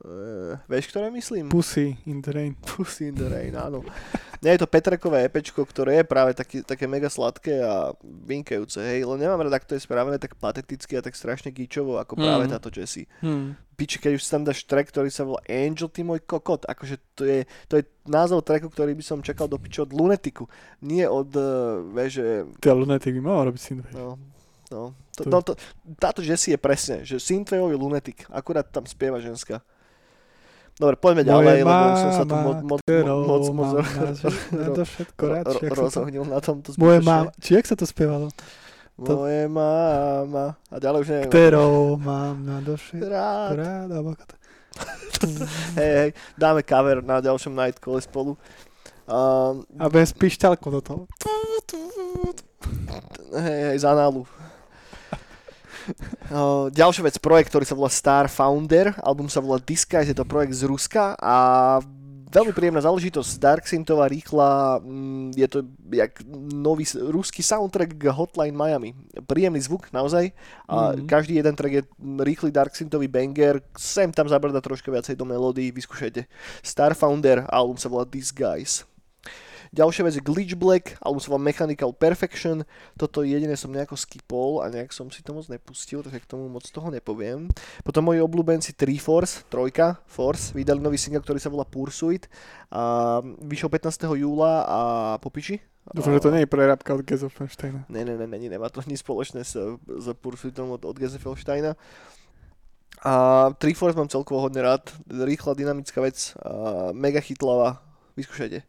Uh, vieš, ktoré myslím? Pussy in the rain. Pussy in the Rain, áno. Nie je to Petrekové EPčko, ktoré je práve taký, také mega sladké a vynikajúce, hej, len nemám rád, ak to je spravené tak pateticky a tak strašne gíčovo, ako práve Mm. táto Jessie. Hmm. Piči, keď už si tam dáš track, ktorý sa volá Angel, ty môj kokot, akože to je, to je názov tracku, ktorý by som čakal do piče od Lunetiku, nie od, uh, vieš, že, Ty lunetik by mohol robiť synthwave. no, no, to, To- no to, táto Jessie je presne, že synthwaveový lunetik, akurát tam spieva ženská. Dobre, poďme ďalej, lebo už som sa tu moc, moc, moc, moc, moc ro- ro- to- rozohnil na tomto Moje zbytočne. mám, či jak sa to spievalo? to- Moje máma. A ďalej už neviem. Ktorou mám na duši. Rád. Rád. Hej, hej, dáme cover na ďalšom Nightcall spolu. Um, A bez pišťalku do toho. hej, hej, z análu. Ďalšia vec, projekt, ktorý sa volá Star Founder, album sa volá Disguise, je to projekt z Ruska a veľmi príjemná záležitosť, Dark Synthová, rýchla, mm, je to jak nový ruský soundtrack k Hotline Miami. Príjemný zvuk, naozaj. A Mhm. každý jeden track je rýchly Dark Synthový banger, sem tam zabrda troška viacej do melódií, vyskúšajte. Star Founder, album sa volá Disguise. Ďalšia vec je Glitch Black, album sa volá Mechanical Perfection. Toto jediné som nejako skipol a nejak som si to moc nepustil, takže k tomu moc toho nepoviem. Potom moji obľúbenci 3 Force, trojka Force, vydali nový single, ktorý sa volá Pursuit. A vyšiel 15. júla a popiči. Dúfam, že to nie je prerabka od Geza Feinsteina. Ne, ne, ne, ne, nemá to nič spoločné s, s Pursuitom od, od Geze Felsteina. A Triforce mám celkovo hodne rád, rýchla, dynamická vec, a mega chytlavá, vyskúšajte.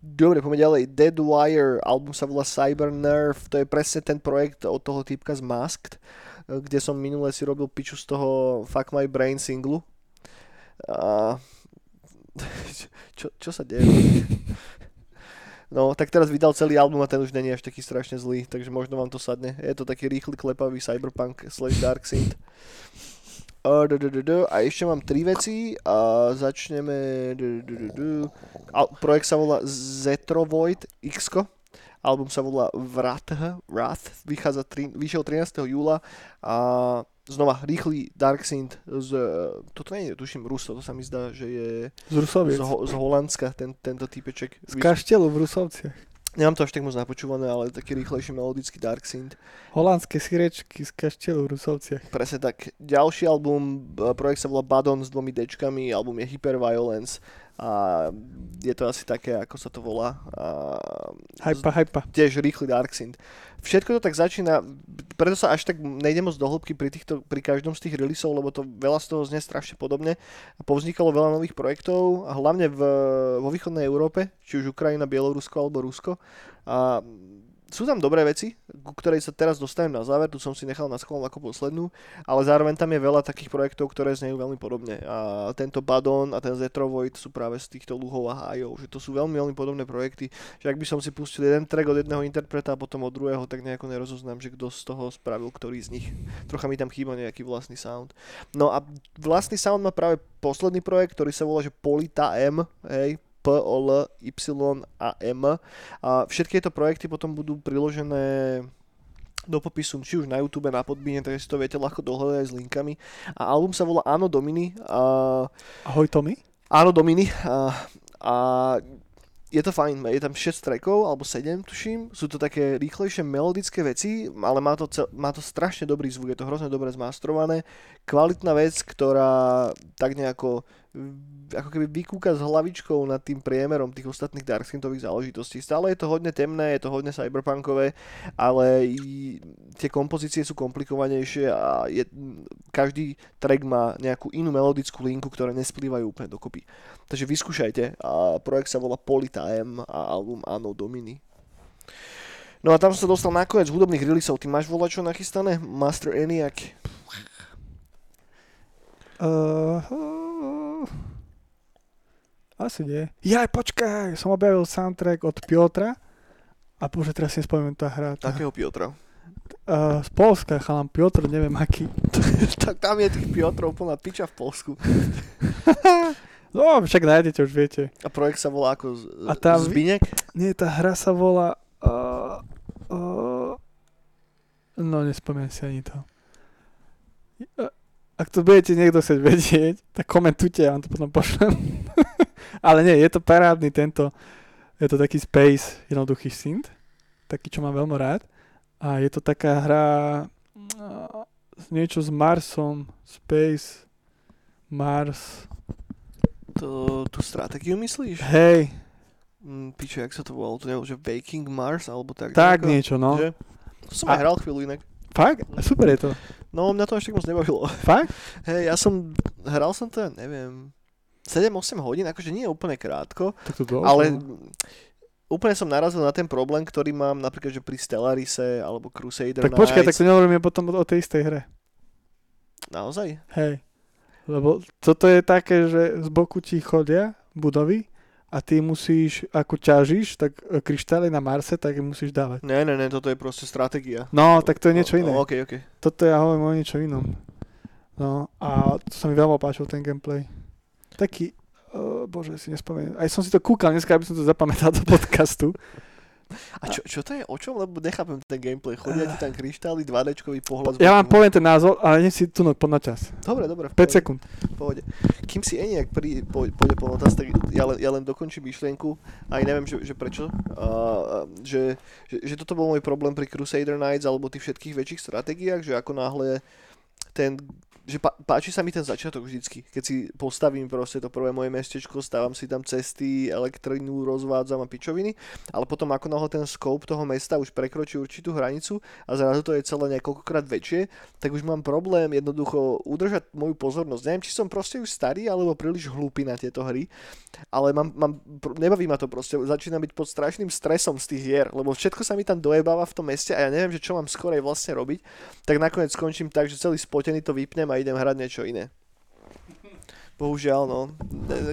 Dobre, poďme ďalej. Dead Wire, album sa volá Cyber Nerve, to je presne ten projekt od toho typka z Masked, kde som minule si robil piču z toho Fuck My Brain singlu. A... Čo, čo sa deje? No, tak teraz vydal celý album a ten už není až taký strašne zlý, takže možno vám to sadne. Je to taký rýchly, klepavý cyberpunk slash dark synth. A ešte mám tri veci a začneme... A projekt sa volá Zetrovoid X. Album sa volá Wrath, Wrath vychádza tri, vyšiel 13. júla a znova rýchly Dark Synth z, toto nie je, tuším, Ruso, to sa mi zdá, že je Z Rusoviec. z, Ho- z Holandska, ten, tento typeček. Z kaštelu v Rusovciach. Nemám to až tak moc napočúvané, ale taký rýchlejší melodický Dark Synth. Holandské sirečky z kaštelu v Rusovciach. Presne tak. Ďalší album, b- projekt sa volá Badon s dvomi dečkami, album je Hyperviolence a je to asi také, ako sa to volá. A Hypa, hypa. tiež rýchly Dark Synth. Všetko to tak začína, preto sa až tak nejdem moc do hĺbky pri, týchto, pri každom z tých releaseov, lebo to veľa z toho znie strašne podobne. A povznikalo veľa nových projektov, a hlavne v, vo východnej Európe, či už Ukrajina, Bielorusko alebo Rusko. A sú tam dobré veci, ku ktorej sa teraz dostanem na záver, tu som si nechal na schvál ako poslednú, ale zároveň tam je veľa takých projektov, ktoré znejú veľmi podobne. A tento Badon a ten Zetrovoid sú práve z týchto luhov a hájov, že to sú veľmi, veľmi podobné projekty, že ak by som si pustil jeden track od jedného interpreta a potom od druhého, tak nejako nerozoznám, že kto z toho spravil ktorý z nich. Trocha mi tam chýba nejaký vlastný sound. No a vlastný sound má práve posledný projekt, ktorý sa volá, že Polita M, hej, P, O, L, Y a M. A všetky tieto projekty potom budú priložené do popisu, či už na YouTube, na Podbine, takže si to viete ľahko dohľadať s linkami. A album sa volá Áno Dominy. A Ahoj Tommy. Áno, Dominy. A, a je to fajn, je tam 6 trackov, alebo 7 tuším. Sú to také rýchlejšie melodické veci, ale má to, cel, má to strašne dobrý zvuk, je to hrozne dobre zmastrované. Kvalitná vec, ktorá tak nejako ako keby vykúka s hlavičkou nad tým priemerom tých ostatných Darksyntových záležitostí. Stále je to hodne temné, je to hodne cyberpunkové, ale i tie kompozície sú komplikovanejšie a je, každý track má nejakú inú melodickú linku, ktoré nesplývajú úplne dokopy. Takže vyskúšajte. A projekt sa volá Polytime a album Anno Domini. No a tam som sa dostal nakoniec hudobných releaseov. Ty máš volať čo nachystané? Master ENIAC. Uh, uh, asi nie. Jaj, počkaj, som objavil soundtrack od Piotra. A bože, teraz si nespomeniem tá hra. Tá, Takého Piotra. uh, z Polska, chalam Piotr, neviem aký. tak tam je tých Piotrov plná piča v Polsku. No, však nájdete, už viete. A projekt sa volá ako z, A tá- Zbinek? Nie, tá hra sa volá... Uh, uh, no, nespomeniem si ani to. Uh, Ak to budete niekto chcieť vedieť, tak komentujte, ja vám to potom pošlem. Ale nie, je to parádny tento, je to taký space, jednoduchý synth, taký, čo mám veľmi rád. A je to taká hra, uh, niečo s Marsom, Space, Mars, To, tú stratégiu myslíš? hej, Mm, piče, jak sa to volalo? To nebolo, že Baking Mars? Alebo tak, tak nejako? niečo, no. Že? To som aj A- hral chvíľu inak. Fakt? Super je to. No, mňa to až tak moc nebavilo. Fakt? Hej, ja som, hral som to, neviem, 7-8 hodín, akože nie je úplne krátko, Tak to dlho. ale úplne som narazil na ten problém, ktorý mám napríklad, že pri Stellarise alebo Crusader Tak počkaj, tak to nehovoríme potom o tej istej hre. Naozaj? Hej. Lebo toto je také, že z boku ti chodia budovy a ty musíš, ako ťažíš, tak e, kryštály na Marse, tak im musíš dávať. Ne, ne, ne, toto je proste stratégia. No, tak to je niečo iné. O, ok, ok. Toto ja hovorím o niečo inom. No, a to sa mi veľmi páčil ten gameplay. Taký, uh, bože, si nespomeniem. Aj som si to kúkal dneska, aby som to zapamätal do podcastu. A čo, čo to je? O čom? Lebo nechápem ten gameplay. Chodia ti tam kryštály, 2Dčkový pohľad. Ja vám poviem ten názor, ale nie si tu no, na čas. Dobre, dobre. v 5 pohode. sekúnd. Pohode. Kým si Eniak pôjde po otázke, tak ja len, ja len dokončím myšlienku, aj neviem, že, že prečo, uh, že, že, že toto bol môj problém pri Crusader Knights alebo tých všetkých väčších stratégiách, že ako náhle ten, že pá, páči sa mi ten začiatok vždycky, keď si postavím proste to prvé moje mestečko, stávam si tam cesty, elektrinu, rozvádzam a pičoviny, ale potom ako náhle ten scope toho mesta už prekročí určitú hranicu a zrazu to je celé niekoľkokrát väčšie, tak už mám problém jednoducho udržať moju pozornosť. Neviem, či som proste už starý alebo príliš hlúpy na tieto hry, ale mám, mám, nebaví ma to proste, začína byť pod strašným stresom z tých hier, lebo všetko sa mi tam dojebáva v tom meste a ja neviem, že čo mám skorej vlastne robiť, tak nakoniec skončím tak, že celý spotený to vypnem a idem hrať niečo iné. Bohužiaľ, no.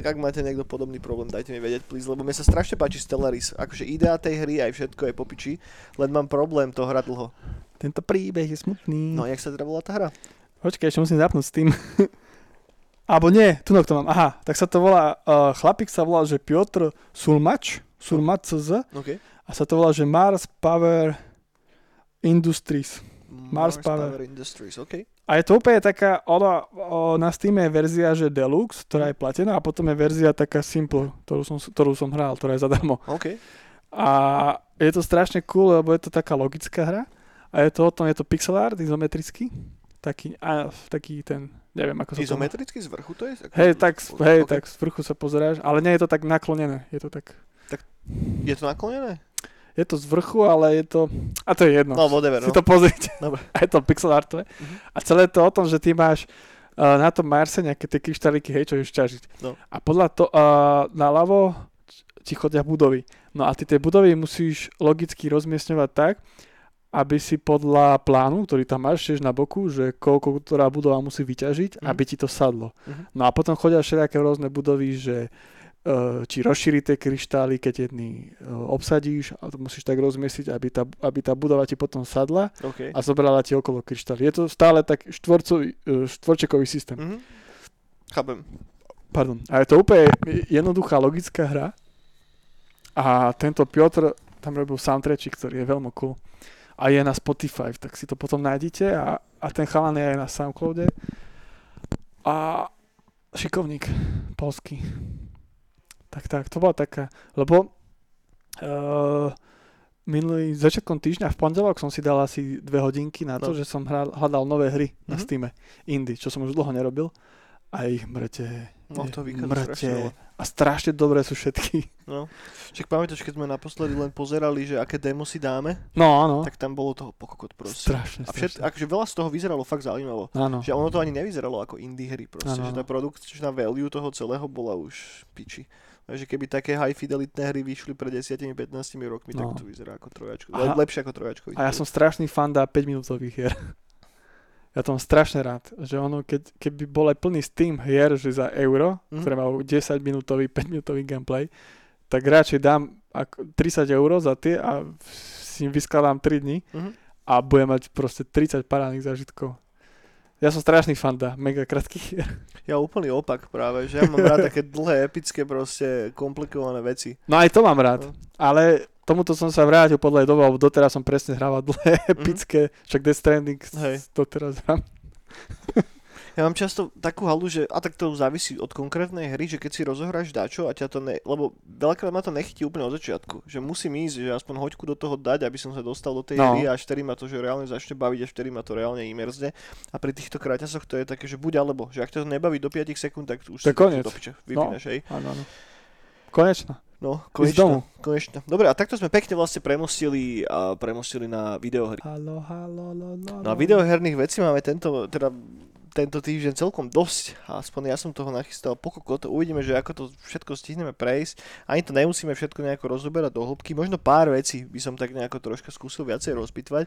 Ak máte niekto podobný problém, dajte mi vedieť, please, lebo mi sa strašne páči Stellaris. Akože idea tej hry aj všetko je popiči, len mám problém to hrať dlho. Tento príbeh je smutný. No, jak sa teda volá tá hra? Počkaj, ešte musím zapnúť s tým. Abo nie, tu to mám. Aha, tak sa to volá, uh, chlapík sa volá, že Piotr Sulmač, Sulmač z, Okay. a sa to volá, že Mars Power Industries. Mars, Power. Power Industries, OK. A je to úplne taká, ona, o, na Steam je verzia, že Deluxe, ktorá je platená a potom je verzia taká Simple, ktorú som, ktorú som hral, ktorá je zadarmo. OK. A je to strašne cool, lebo je to taká logická hra a je to o tom, je to pixel art, izometrický, taký, a, taký ten, neviem ako sa to... Izometricky z vrchu to je? Ako- Hej, tak, hej, OK. tak z vrchu sa pozeráš, ale nie je to tak naklonené, je to tak... Je to naklonené? Je to z vrchu, ale je to... A to je jedno. No, whatever, si no. to pozrite. Dobre. A je to pixel artové. Mhm. A celé to o tom, že ty máš uh, na tom Marse nejaké tie kryštáliky, hej, čo ideš ťažiť. No. A podľa to, uh, naľavo ti chodia budovy. No a ty tie budovy musíš logicky rozmiestňovať tak, aby si podľa plánu, ktorý tam máš tiež na boku, že koľko ktorá budova musí vyťažiť, Mhm. aby ti to sadlo. Mhm. No a potom chodia všelijaké rôzne budovy, že eh, či rozšíri tie kryštály, keď jedný eh, obsadíš a to musíš tak rozmiestiť, aby tá, aby tá budova ti potom sadla OK. a zobrala ti okolo kryštály. Je to stále tak štvorcový, eh, štvorčekový systém. Mhm. Chápem. Pardon. A je to úplne jednoduchá logická hra a tento Piotr tam robil soundtrackik, ktorý je veľmi cool. A je na Spotify, tak si to potom nájdete a, a ten chalan je aj na Soundcloude. A šikovník, polský. Tak, tak, to bola taká, lebo uh, minulý začiatkom týždňa v pondelok som si dal asi dve hodinky na to, No. že som hral, hľadal nové hry na Mhm. Steam, indie, čo som už dlho nerobil. A ich mrete, No, to mrete. A strašne dobré sú všetky. No. Však pamätáš, keď sme naposledy len pozerali, že aké demo si dáme, No áno, tak tam bolo toho pokokot proste. strašne, A všet, strašne. akože veľa z toho vyzeralo fakt zaujímavo. Áno, Že ono to ani nevyzeralo ako indie hry proste, Áno, že tá produkčná value toho celého bola už piči. Takže keby také high fidelitné hry vyšli pred 10-15 rokmi, No. tak to vyzerá ako trojačko. Le- lepšie ako trojačko. a ja som strašný fan dá 5 minútových hier. Ja to mám strašne rád, že ono, keď, keby bol aj plný Steam hier, že za euro, Mhm. ktoré majú 10 minútový, 5 minútový gameplay, tak radšej dám ako 30 eur za tie a si im vyskladám 3 dní Mhm. a budem mať proste 30 parádnych zážitkov. Ja som strašný fan dá mega krátkých hier. Ja úplný opak práve, že ja mám rád také dlhé, epické, proste komplikované veci. No aj to mám rád, No. ale tomuto som sa vrátil podľa dobu, lebo doteraz som presne hrával dlhé, Mhm. epické, však Death Stranding Hej. doteraz hrám. Ja mám často takú halu, že a tak to závisí od konkrétnej hry, že keď si rozohráš dačo a ťa to ne... Lebo veľakrát ma to nechytí úplne od začiatku. Že musím ísť, že aspoň hoďku do toho dať, aby som sa dostal do tej No. hry a až vtedy ma to, že reálne začne baviť, až vtedy ma to reálne imerzne. A pri týchto kráťasoch to je také, že buď alebo, že ak to nebaví do 5 sekúnd, tak už To je si koniec. do piče, vypínaš, hej. Áno, áno. Konečno. No, konečne, konečne. Dobre, a takto sme pekne vlastne premostili a premostili na videohry. Halo, halo, lo, lo, No a videoherných vecí máme tento, teda tento týždeň celkom dosť. Aspoň ja som toho nachystal pokokot. Uvidíme, že ako to všetko stihneme prejsť. Ani to nemusíme všetko nejako rozoberať do hĺbky. Možno pár vecí by som tak nejako troška skúsil viacej rozpitvať.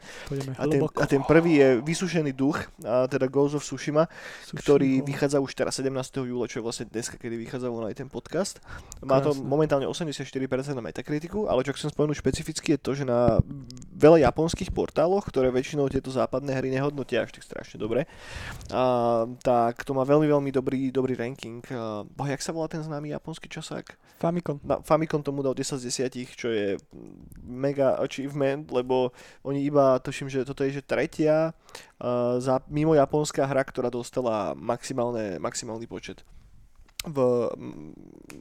A ten, a ten prvý je Vysušený duch, a teda Ghost of Tsushima, ktorý Sushi, vychádza už teraz 17. júla, čo je vlastne dneska, kedy vychádza aj ten podcast. Má to Krásne. momentálne 84% na Metakritiku, ale čo chcem spomenúť špecificky je to, že na veľa japonských portáloch, ktoré väčšinou tieto západné hry nehodnotia až tak strašne dobre, a, tak to má veľmi, veľmi dobrý, dobrý ranking. A, boh, jak sa volá ten známy japonský časák? Famicom. Na Famicom tomu dal 10 z 10, čo je mega achievement, lebo oni iba, tuším, že toto je že tretia uh, za, mimo japonská hra, ktorá dostala maximálne, maximálny počet v,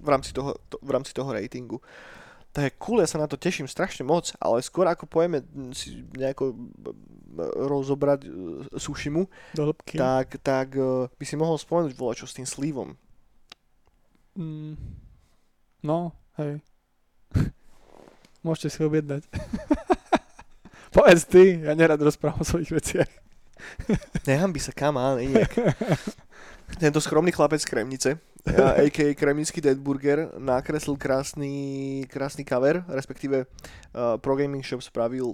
v, rámci toho, to, v rámci toho ratingu. to je cool, ja sa na to teším strašne moc, ale skôr ako pojeme si nejako rozobrať uh, Sushimu, Do hĺbky. tak, tak uh, by si mohol spomenúť volať čo s tým slívom. Mm. No, hej. Môžete si objednať. Povedz ty, ja nerad rozprávam o svojich veciach. Nehambi sa, kam á, nejak. Tento skromný chlapec z Kremnice, a.k.a. Kremnický Deadburger, nakreslil krásny, krásny cover, respektíve uh, Pro Gaming Shop spravil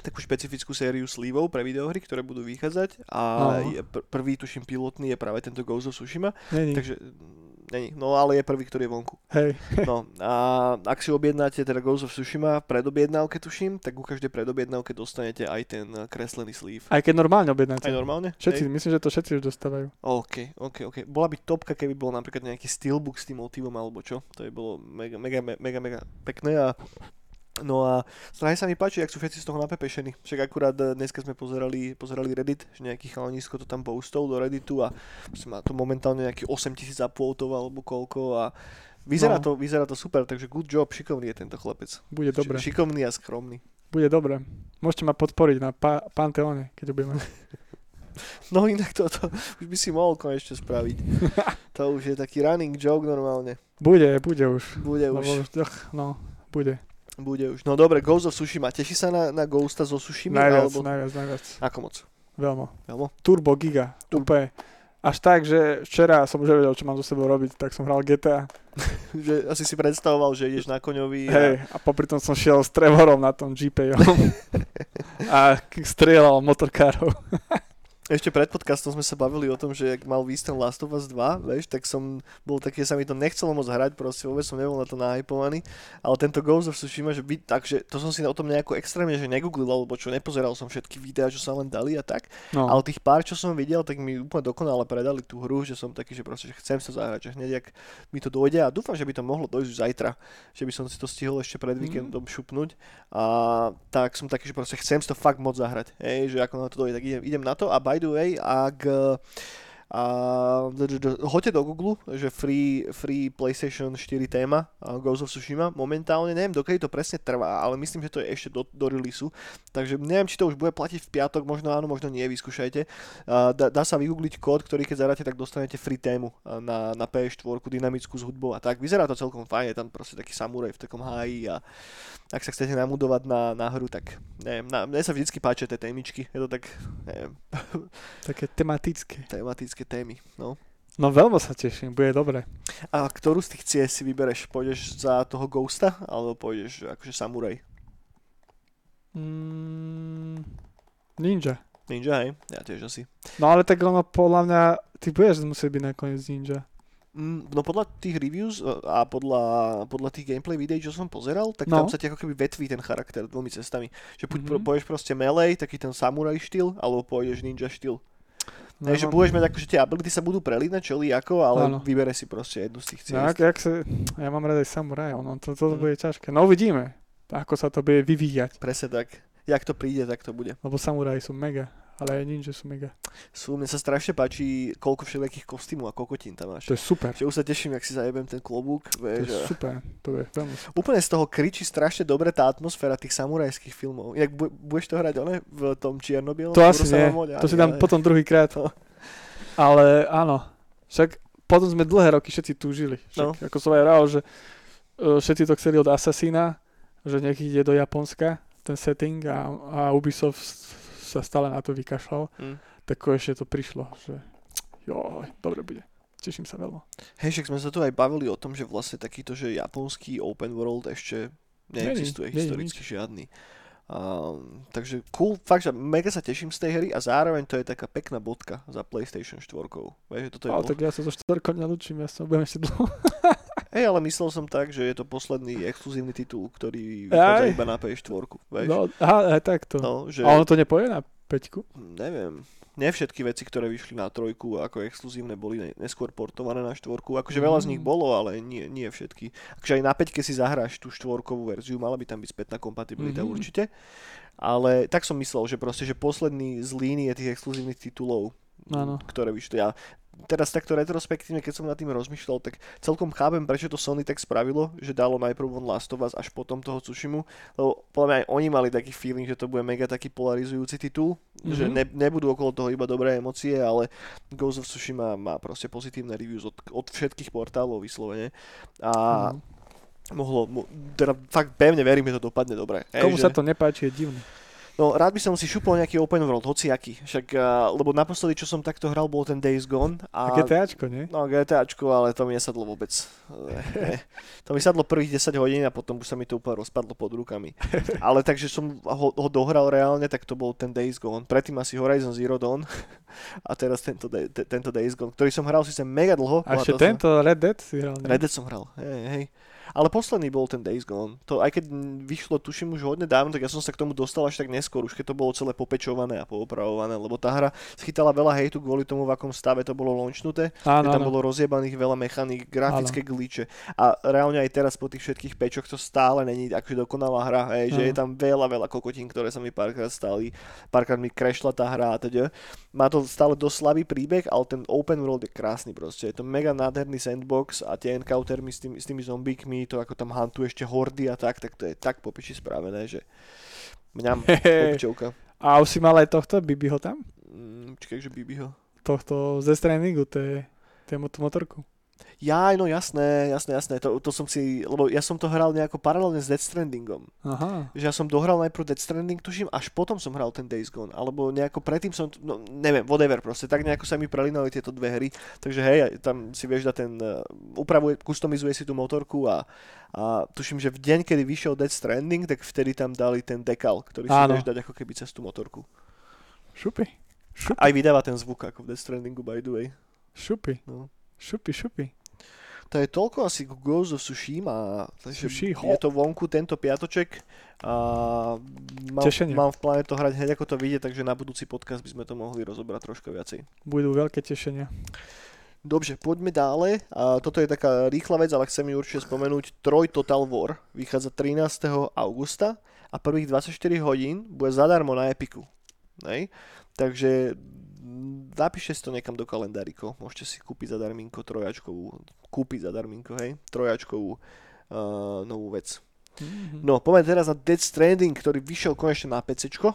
takú špecifickú sériu slívov pre videohry, ktoré budú vychádzať a No. je pr- prvý, tuším, pilotný je práve tento Ghost of Tsushima, Není. takže mm, není, no ale je prvý, ktorý je vonku. Hej. No a ak si objednáte teda Ghost of Tsushima v predobjednávke, tuším, tak u každej predobjednávke dostanete aj ten eh, kreslený slív. Aj keď normálne objednáte. Aj normálne? Všetci, Hej? myslím, že to všetci už dostávajú. OK, OK, OK. Bola by topka, keby bol napríklad nejaký steelbook s tým motivom alebo čo. To by bolo mega, mega, me- mega, mega pekné a No a strašne sa mi páči, ak sú všetci z toho napepešení. Však akurát eh, dneska sme pozerali, pozerali Reddit, že nejaký chalanisko to tam postol do Redditu a má to momentálne nejaký 8000 upvotov alebo koľko a vyzerá, No. to, vyzerá to super, takže good job, šikovný je tento chlapec. Bude dobre. Ši- Šikovný a skromný. Bude dobre. Môžete ma podporiť na pa- Panteone, keď budeme. No inak toto už by si mohol konečne spraviť. to už je taký running joke normálne. Bude, bude už. Bude Lebo už. ach, no, bude. Bude už. No dobre, Ghost of Tsushima. Teší sa na, na Ghosta zo Tsushima? Najviac, alebo... najviac, najviac. Ako moc? Veľmi. Veľmo? Turbo Giga. Tur- Úplne. Až tak, že včera som už nevedel, čo mám so sebou robiť, tak som hral GTA. Že asi si predstavoval, že ideš na koňovi a... Hej, a popri tom som šiel s Trevorom na tom GP a strieľal motorkárov. Ešte pred podcastom sme sa bavili o tom, že ak mal výsť ten Last of Us 2, vieš, tak som bol taký, sa mi to nechcelo moc hrať, proste vôbec som nebol na to nahypovaný, ale tento Ghost of Tsushima, že by, takže to som si o tom nejako extrémne, že negooglil, alebo čo, nepozeral som všetky videá, čo sa len dali a tak, No, ale tých pár, čo som videl, tak mi úplne dokonale predali tú hru, že som taký, že proste že chcem sa zahrať, že hneď ak mi to dojde a dúfam, že by to mohlo dojsť už zajtra, že by som si to stihol ešte pred Mhm. víkendom šupnúť. A tak som taký, že proste chcem si to fakt moc zahrať, hej, že ako na to dojde, tak idem, idem na to a by the way, ak a hoďte do Google, že free, free PlayStation 4 téma Ghost of Tsushima momentálne, neviem dokedy to presne trvá, ale myslím, že to je ešte do, do releaseu, takže neviem, či to už bude platiť v piatok, možno áno, možno nie, vyskúšajte. Dá, dá sa vygoogliť kód, ktorý keď zadáte, tak dostanete free tému na, na PS4, dynamickú s hudbou a tak. Vyzerá to celkom fajn, je tam proste taký samuraj v takom háji a ak sa chcete namudovať na, na hru, tak neviem, na, mne sa vždycky páčia tie témičky, je to tak, neviem, také tematické. tematické témy, no. No veľmi sa teším, bude dobre. A ktorú z tých ciest si vybereš? Pôjdeš za toho Ghosta, alebo pôjdeš akože samuraj? Mm, ninja. Ninja, hej? Ja tiež asi. No ale tak ono podľa mňa, ty budeš musieť byť nakoniec ninja. Mm, No podľa tých reviews e, a podľa, podľa tých gameplay videí, čo som pozeral, tak No. tam sa ti ako keby vetví ten charakter dvomi cestami. Že buď Mhm. mm-hmm. pôjdeš proste melee, taký ten samuraj štýl, alebo pôjdeš ninja štýl. No, No, že budeš mať ako, že tie ability sa budú prelínať čeli ako, ale Áno. vybere si proste jednu z tých ciest. No, jak sa, ja mám rada aj samurajov, no to, to Mhm. bude ťažké. No uvidíme, ako sa to bude vyvíjať. Presne tak. Jak to príde, tak to bude. Lebo samuraji sú mega, ale aj ninja sú mega. Sú, mne sa strašne páči, koľko všelijakých kostýmov a kokotín tam máš. To je super. Že už sa teším, jak si zajebem ten klobúk, To vieš, je a- super. To je veľmi super. Úplne z toho kričí strašne dobre tá atmosféra tých samurajských filmov. Inak bu- budeš to hrať one v tom čierno-bielom? To asi nie. mode? To si dám ale- potom druhýkrát. No. Ale áno. Však potom sme dlhé roky všetci túžili. No. Však, ako som aj rád, že uh, všetci to chceli od Assassina, že nech ide do Japonska ten setting a, a Ubisoft sa stále na to vykašľal. Hm. Tak konečne to prišlo, že joj, dobre bude. Teším sa veľmi. Hej, však sme sa tu aj bavili o tom, že vlastne takýto, že japonský open world ešte neexistuje Není, není historicky žiadny. Um, takže cool, fakt, že mega sa teším z tej hry a zároveň to je taká pekná bodka za PlayStation 4. Vieš, že toto je Ale bol- tak ja sa so štvorkou nelúčim, ja sa budem ešte dlho. Hej, ale myslel som tak, že je to posledný exkluzívny titul, ktorý Aj. vychádza iba na PS4. Vieš? No, aha, aj takto. No, že... A ono to nepoje na peťku? neviem, ne všetky veci, ktoré vyšli na trojku ako exkluzívne, boli ne- neskôr portované na štvorku. Akože veľa z nich Mm. bolo, ale nie, nie všetky. Akože aj na peťke si zahráš tú štvorkovú verziu, mala by tam byť spätná kompatibilita Mhm. určite. Ale tak som myslel, že proste, že posledný z línie tých exkluzívnych titulov Áno. ktoré vyšli. A teraz takto retrospektívne, keď som nad tým rozmýšľal, tak celkom chápem, prečo to Sony tak spravilo, že dalo najprv von Last of Us až potom toho Tsushimu, lebo podľa mňa aj oni mali taký feeling, že to bude mega taký polarizujúci titul, mm-hmm. že ne, nebudú okolo toho iba dobré emócie, ale Ghost of Tsushima má proste pozitívne reviews od, od všetkých portálov vyslovene. A Mhm. mohlo, mo, teda fakt pevne verím, že to dopadne dobre. Komu že... sa to nepáči, je divné. No, rád by som si šupol nejaký open world, hociaký. Však, uh, lebo naposledy, čo som takto hral, bol ten Days Gone. A A, GTAčko, nie? No, GTAčko, ale to mi nesadlo vôbec. Eh, to mi sadlo prvých 10 hodín a potom už sa mi to úplne rozpadlo pod rukami. Ale takže som ho, ho dohral reálne, tak to bol ten Days Gone. Predtým asi Horizon Zero Dawn a teraz tento, te, tento Days Gone, ktorý som hral síce mega dlho. A bola ešte tento Red Dead si hral, nie? Red Dead som hral, hej, hej. Ale posledný bol ten Days Gone. To, aj keď vyšlo, tuším, už hodne dávno, tak ja som sa k tomu dostal až tak neskôr, už keď to bolo celé popečované a poopravované, lebo tá hra schytala veľa hejtu kvôli tomu, v akom stave to bolo launchnuté. Áno, tam áno. bolo rozjebaných veľa mechaník, grafické glitche. A reálne aj teraz po tých všetkých pečoch to stále není akože dokonalá hra, hej, že Áno. je tam veľa, veľa kokotín, ktoré sa mi párkrát stali, párkrát mi krešla tá hra a teda. Má to stále dosť slabý príbeh, ale ten open world je krásny proste. Je to mega nádherný sandbox a tie encountermy s, tým, s tými zombíkmi, to ako tam hantuje ešte hordy a tak, tak to je tak popiči spravené, že mňam popičovka. A už si mal aj tohto, Bibiho tam? Mm, Čakaj, že Bibiho. Tohto ze Strandingu, to je, to je motorku. Ja, no jasné, jasné, jasné, to, to som si, lebo ja som to hral nejako paralelne s Death Strandingom. Aha. Že ja som dohral najprv Death Stranding, tuším, až potom som hral ten Days Gone, alebo nejako predtým som, no neviem, whatever proste, tak nejako sa mi prelinali tieto dve hry, takže hej, tam si vieš dať ten, uh, upravuje, customizuje si tú motorku a, a tuším, že v deň, kedy vyšiel Death Stranding, tak vtedy tam dali ten dekal, ktorý si Áno. vieš dať ako keby cez tú motorku. Šupy. Šupy. Aj vydáva ten zvuk ako v Death Strandingu, by the way. Šupy. No. Šupy, šupy. To je toľko asi ku Ghost of Tsushima. Takže Tsushima. je to vonku tento piatoček a mám, Tešenie. mám v pláne to hrať hneď ako to vyjde, takže na budúci podcast by sme to mohli rozobrať troška viacej. Budú veľké tešenia. Dobre, poďme dále. A toto je taká rýchla vec, ale chcem ju určite spomenúť. Troj Total War vychádza 13. augusta a prvých 24 hodín bude zadarmo na Epiku. Hej? Takže napíšte si to niekam do kalendáriko. Môžete si kúpiť zadarminko trojačkovú, kúpiť zadarminko, hej, trojačkovú uh, novú vec. Mhm. No, poďme teraz na Dead Stranding, ktorý vyšiel konečne na PC. Jo.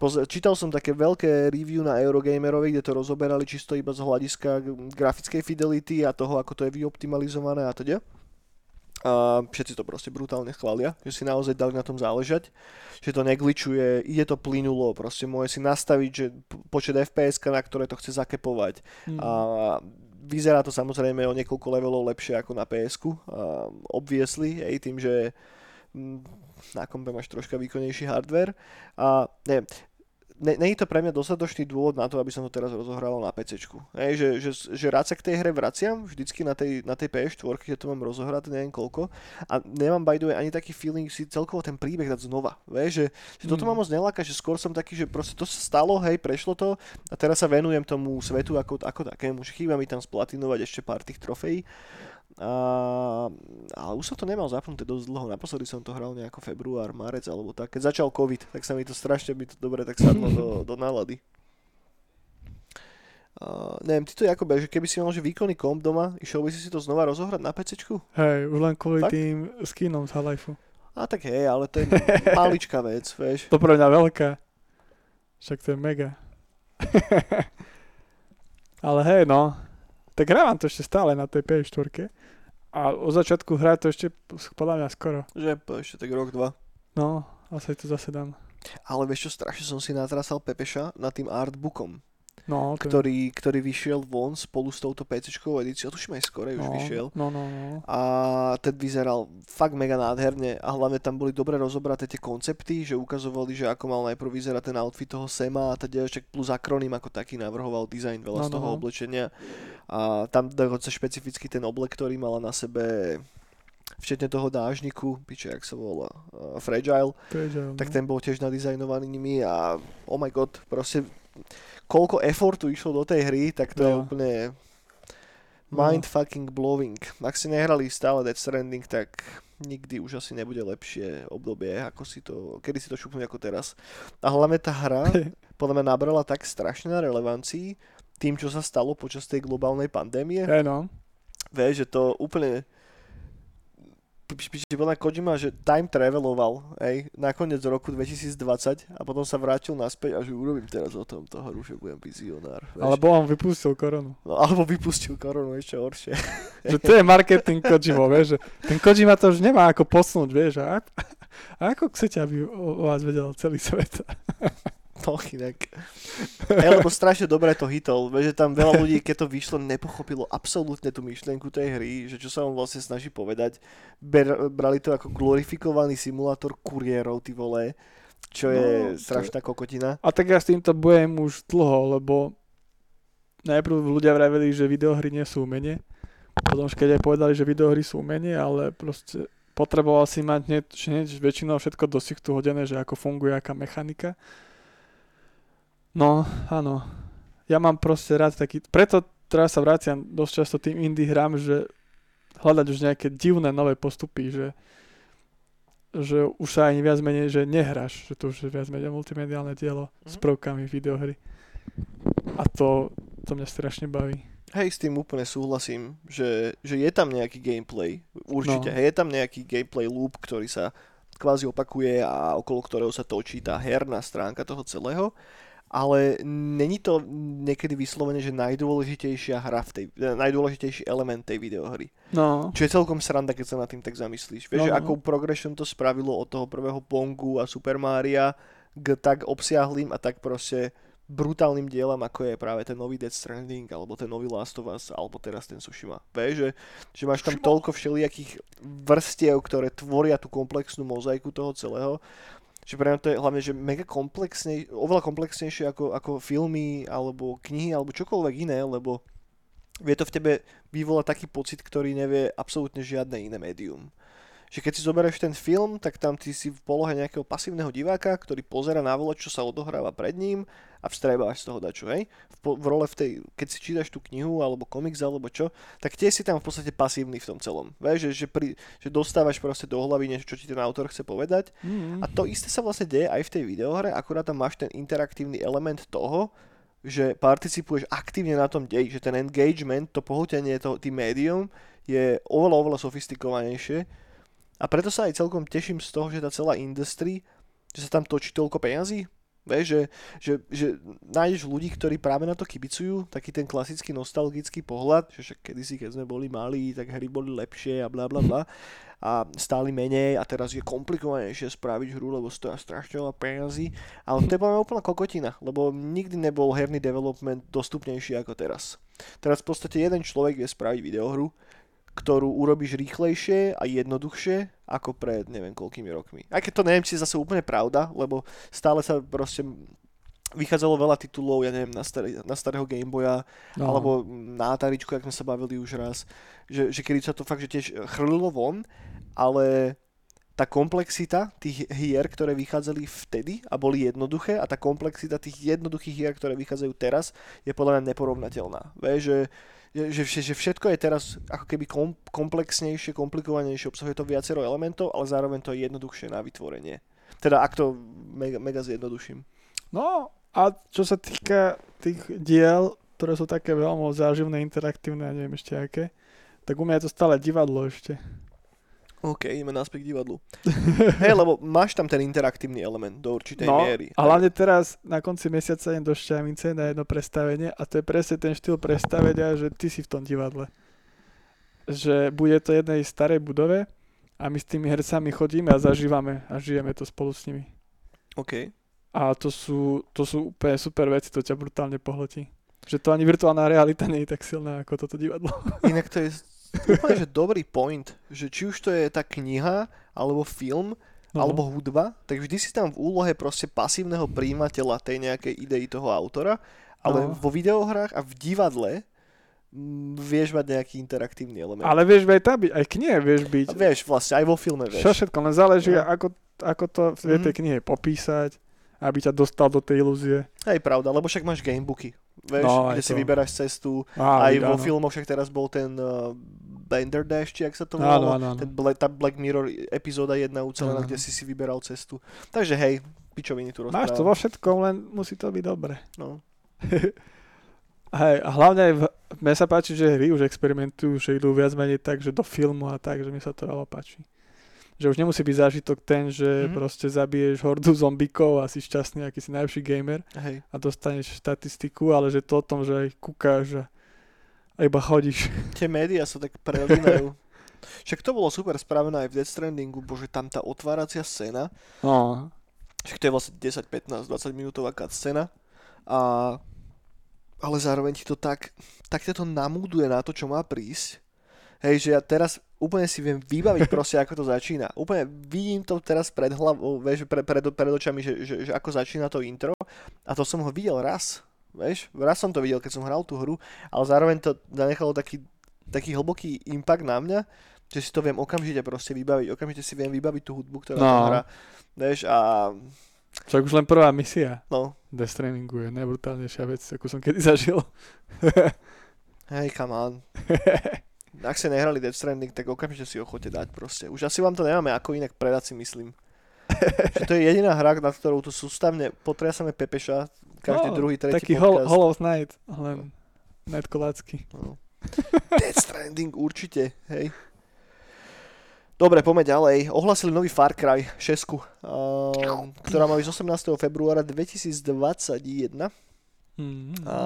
poz- čítal som také veľké review na Eurogamerovi, kde to rozoberali čisto iba z hľadiska grafickej fidelity a toho, ako to je vyoptimalizované a teda. A všetci to proste brutálne chvália, že si naozaj dali na tom záležať, že to negličuje, ide to plynulo, proste môže si nastaviť, že počet FPS, na ktoré to chce zakepovať, Mhm. a vyzerá to samozrejme o niekoľko levelov lepšie ako na PS-ku. A obviously, aj tým, že mm, na kompe máš troška výkonnejší hardware. A neviem, ne, nie je to pre mňa dostatočný dôvod na to, aby som to teraz rozohrával na PC. Hej, že, že, že rád sa k tej hre vraciam, vždycky na tej, na tej PS4, kde to mám rozohrať, neviem koľko. A nemám by the way ani taký feeling si celkovo ten príbeh dať znova. Vieš, že, že toto Mm. ma moc neláka, že skôr som taký, že proste to sa stalo, hej, prešlo to a teraz sa venujem tomu svetu ako, ako takému, že chýba mi tam splatinovať ešte pár tých trofejí. A, ale už som to nemal zapnuté dosť dlho, naposledy som to hral nejako február, marec alebo tak. Keď začal COVID, tak sa mi to strašne mi to dobre tak sadlo do, do nálady. Uh, neviem, ty to Jakobe, že keby si mal že výkonný komp doma, išiel by si si to znova rozohrať na PCčku? Hej, už len kvôli Fakt? tým skinom z Half-Lifeu. A tak hej, ale to je maličká vec, vieš. To pre mňa veľká. Však to je mega. Ale hej, no. Tak hrávam to ešte stále na tej PS4. A od začiatku hrať to ešte podľa mňa skoro. Že ešte tak rok, dva. No, asi to zase dám. Ale vieš čo, strašne som si natrasal Pepeša nad tým artbookom, No, to ktorý, ktorý vyšiel von spolu s touto PCčkovou edíciou, tuším aj skorej už no, vyšiel. No, no, no. A ten vyzeral fakt mega nádherne a hlavne tam boli dobre rozobraté tie koncepty, že ukazovali, že ako mal najprv vyzerať ten outfit toho Sema a teda ešte plus akronym ako taký navrhoval dizajn veľa No, z no, toho no. oblečenia. A tam dokonca špecificky ten oblek, ktorý mala na sebe včetne toho dážniku, piče, jak sa volá, uh, Fragile, žal, tak no. ten bol tiež nadizajnovaný nimi a oh my god, proste koľko effortu išlo do tej hry, tak to je No. úplne No. mind fucking blowing. Ak si nehrali stále Death Stranding, tak nikdy už asi nebude lepšie obdobie, ako si to, kedy si to šupnú ako teraz. A hlavne tá hra podľa mňa nabrala tak strašne na relevancii tým, čo sa stalo počas tej globálnej pandémie. Hej no. Vieš, že to úplne podľa Kojima, že time traveloval, hej, na koniec roku 2020 a potom sa vrátil naspäť a že urobím teraz o tom toho hru, že budem vizionár. Vieš. Alebo on vypustil koronu. No, alebo vypustil koronu ešte horšie. že to je marketing Kojima, vieš, že ten Kojima to už nemá ako posunúť, vieš, a, a ako chcete, aby o, o vás vedel celý svet? No inak. Ja, lebo strašne dobre to hitol. Že tam veľa ľudí, keď to vyšlo, nepochopilo absolútne tú myšlienku tej hry, že čo sa on vlastne snaží povedať. Ber, brali to ako glorifikovaný simulátor kuriérov, ty vole, čo je no, strašná kokotina. A tak ja s týmto bojem už dlho, lebo najprv ľudia vraveli, že videohry nie sú umenie. Potom keď aj povedali, že videohry sú umenie, ale proste potreboval si mať hneď, väčšinou všetko do tu hodené, že ako funguje aká mechanika. No, áno. Ja mám proste rád taký... Preto teraz sa vraciam dosť často tým indie hrám, že hľadať už nejaké divné nové postupy, že že už sa ani viac menej, že nehráš, že to už je viac menej multimediálne dielo mm-hmm. s mhm. prvkami videohry. A to, to mňa strašne baví. Hej, s tým úplne súhlasím, že, že je tam nejaký gameplay, určite, no. hej, je tam nejaký gameplay loop, ktorý sa kvázi opakuje a okolo ktorého sa točí tá herná stránka toho celého ale není to niekedy vyslovene, že najdôležitejšia hra v tej, e, najdôležitejší element tej videohry. No. Čo je celkom sranda, keď sa nad tým tak zamyslíš. Vieš, no, že no. akou progression to spravilo od toho prvého Pongu a Super Maria k tak obsiahlým a tak proste brutálnym dielam, ako je práve ten nový Death Stranding, alebo ten nový Last of Us, alebo teraz ten Sushima. Vieš, že, že máš tam toľko všelijakých vrstiev, ktoré tvoria tú komplexnú mozaiku toho celého že pre mňa to je hlavne, že mega komplexnej, oveľa komplexnejšie ako, ako filmy alebo knihy alebo čokoľvek iné, lebo vie to v tebe vyvolať taký pocit, ktorý nevie absolútne žiadne iné médium že keď si zoberieš ten film, tak tam ty si v polohe nejakého pasívneho diváka, ktorý pozera na voľa, čo sa odohráva pred ním a vstrebáš z toho dačo, hej? V, v role v tej, keď si čítaš tú knihu alebo komiks alebo čo, tak tie si tam v podstate pasívny v tom celom. Vieš, že, že, pri, že dostávaš proste do hlavy niečo, čo ti ten autor chce povedať. Mm-hmm. A to isté sa vlastne deje aj v tej videohre, akurát tam máš ten interaktívny element toho, že participuješ aktívne na tom deji, že ten engagement, to pohltenie to, tým médium je oveľa, oveľa sofistikovanejšie a preto sa aj celkom teším z toho, že tá celá industry, že sa tam točí toľko peňazí, Vieš, že, že, že nájdeš ľudí, ktorí práve na to kibicujú, taký ten klasický nostalgický pohľad, že však kedysi, keď sme boli malí, tak hry boli lepšie a bla bla bla a stáli menej a teraz je komplikovanejšie spraviť hru, lebo stoja strašne veľa peniazy. Ale to je úplná kokotina, lebo nikdy nebol herný development dostupnejší ako teraz. Teraz v podstate jeden človek vie spraviť videohru, ktorú urobíš rýchlejšie a jednoduchšie ako pred neviem koľkými rokmi. Aj keď to neviem, či je zase úplne pravda, lebo stále sa proste vychádzalo veľa titulov, ja neviem, na, starý, na starého Gameboya, no. alebo na Ataričku, jak sme sa bavili už raz, že, že kedy sa to fakt že tiež chrlilo von, ale tá komplexita tých hier, ktoré vychádzali vtedy a boli jednoduché a tá komplexita tých jednoduchých hier, ktoré vychádzajú teraz, je podľa mňa neporovnateľná. Vieš, že že, že všetko je teraz ako keby kom, komplexnejšie, komplikovanejšie, obsahuje to viacero elementov, ale zároveň to je jednoduchšie na vytvorenie. Teda ak to mega, mega zjednoduším. No a čo sa týka tých diel, ktoré sú také veľmi záživné, interaktívne a neviem ešte aké, tak u mňa je to stále divadlo ešte. OK, ideme naspäť k divadlu. Hej, lebo máš tam ten interaktívny element do určitej no, miery. a hlavne teraz na konci mesiaca idem do Šťavnice na jedno predstavenie a to je presne ten štýl predstavenia, že ty si v tom divadle. Že bude to jednej starej budove a my s tými hercami chodíme a zažívame a žijeme to spolu s nimi. OK. A to sú, to sú úplne super veci, to ťa brutálne pohltí. Že to ani virtuálna realita nie je tak silná ako toto divadlo. Inak to je úplne, že dobrý point, že či už to je tá kniha, alebo film, uh-huh. alebo hudba, tak vždy si tam v úlohe proste pasívneho príjimateľa tej nejakej idei toho autora, ale uh-huh. vo videohrách a v divadle m, vieš mať nejaký interaktívny element. Ale vieš aj tam byť, aj knihe vieš byť. A vieš vlastne, aj vo filme vieš. Čo všetko, len záleží, uh-huh. ako, ako to v tej mm-hmm. knihe popísať, aby ťa dostal do tej ilúzie. Hej, pravda, lebo však máš gamebooky vieš, no, kde to. si vyberáš cestu. Á, aj vo áno. filmoch, však teraz bol ten uh, Bender Dash, či ak sa to volalo, ten tá Black Mirror epizóda jedna ucelená, kde si si vyberal cestu. Takže hej, pičoviny tu Máš to rozprávam. vo všetkom, len musí to byť dobre. No. Hej, a hlavne aj v, mne sa páči, že hry už experimentujú, že idú viac menej tak, že do filmu a tak, že mi sa to veľa páči. Že už nemusí byť zážitok ten, že Mhm. proste zabiješ hordu zombikov a si šťastný, aký si najlepší gamer Hej. a dostaneš štatistiku, ale že to o tom, že aj kúkáš a, a iba chodíš. Tie médiá sa tak prelínajú. Však to bolo super spravené aj v Death Strandingu, bože tam tá otváracia scéna, No, však to je vlastne 10, 15, 20 minútová scéna a ale zároveň ti to tak, tak ťa to namúduje na to, čo má prísť. Hej, že ja teraz úplne si viem vybaviť proste, ako to začína. Úplne vidím to teraz pred hlavou, vieš, pre, pred, pred očami, že, že, že ako začína to intro a to som ho videl raz. Vieš, raz som to videl, keď som hral tú hru, ale zároveň to zanechalo taký, taký hlboký impact na mňa, že si to viem okamžite proste vybaviť. Okamžite si viem vybaviť tú hudbu, ktorá No. tam hrá. Vieš, a však už len prvá misia no, Death Strandingu je najbrutálnejšia vec, akú som kedy zažil. hej, come on. Ak ste nehrali Death Stranding, tak okamžite si ho chodte dať proste. Už asi vám to nemáme ako inak predať si myslím. že to je jediná hra, nad ktorou tu sústavne potriasame Pepeša, každý No, druhý, tretí Taký podcast. Hollow Knight, len Night Kolácky. No. Death Stranding určite, hej. Dobre, poďme ďalej. Ohlasili nový Far Cry 6, uh, ktorá má byť z 18. februára 2021 Mm. a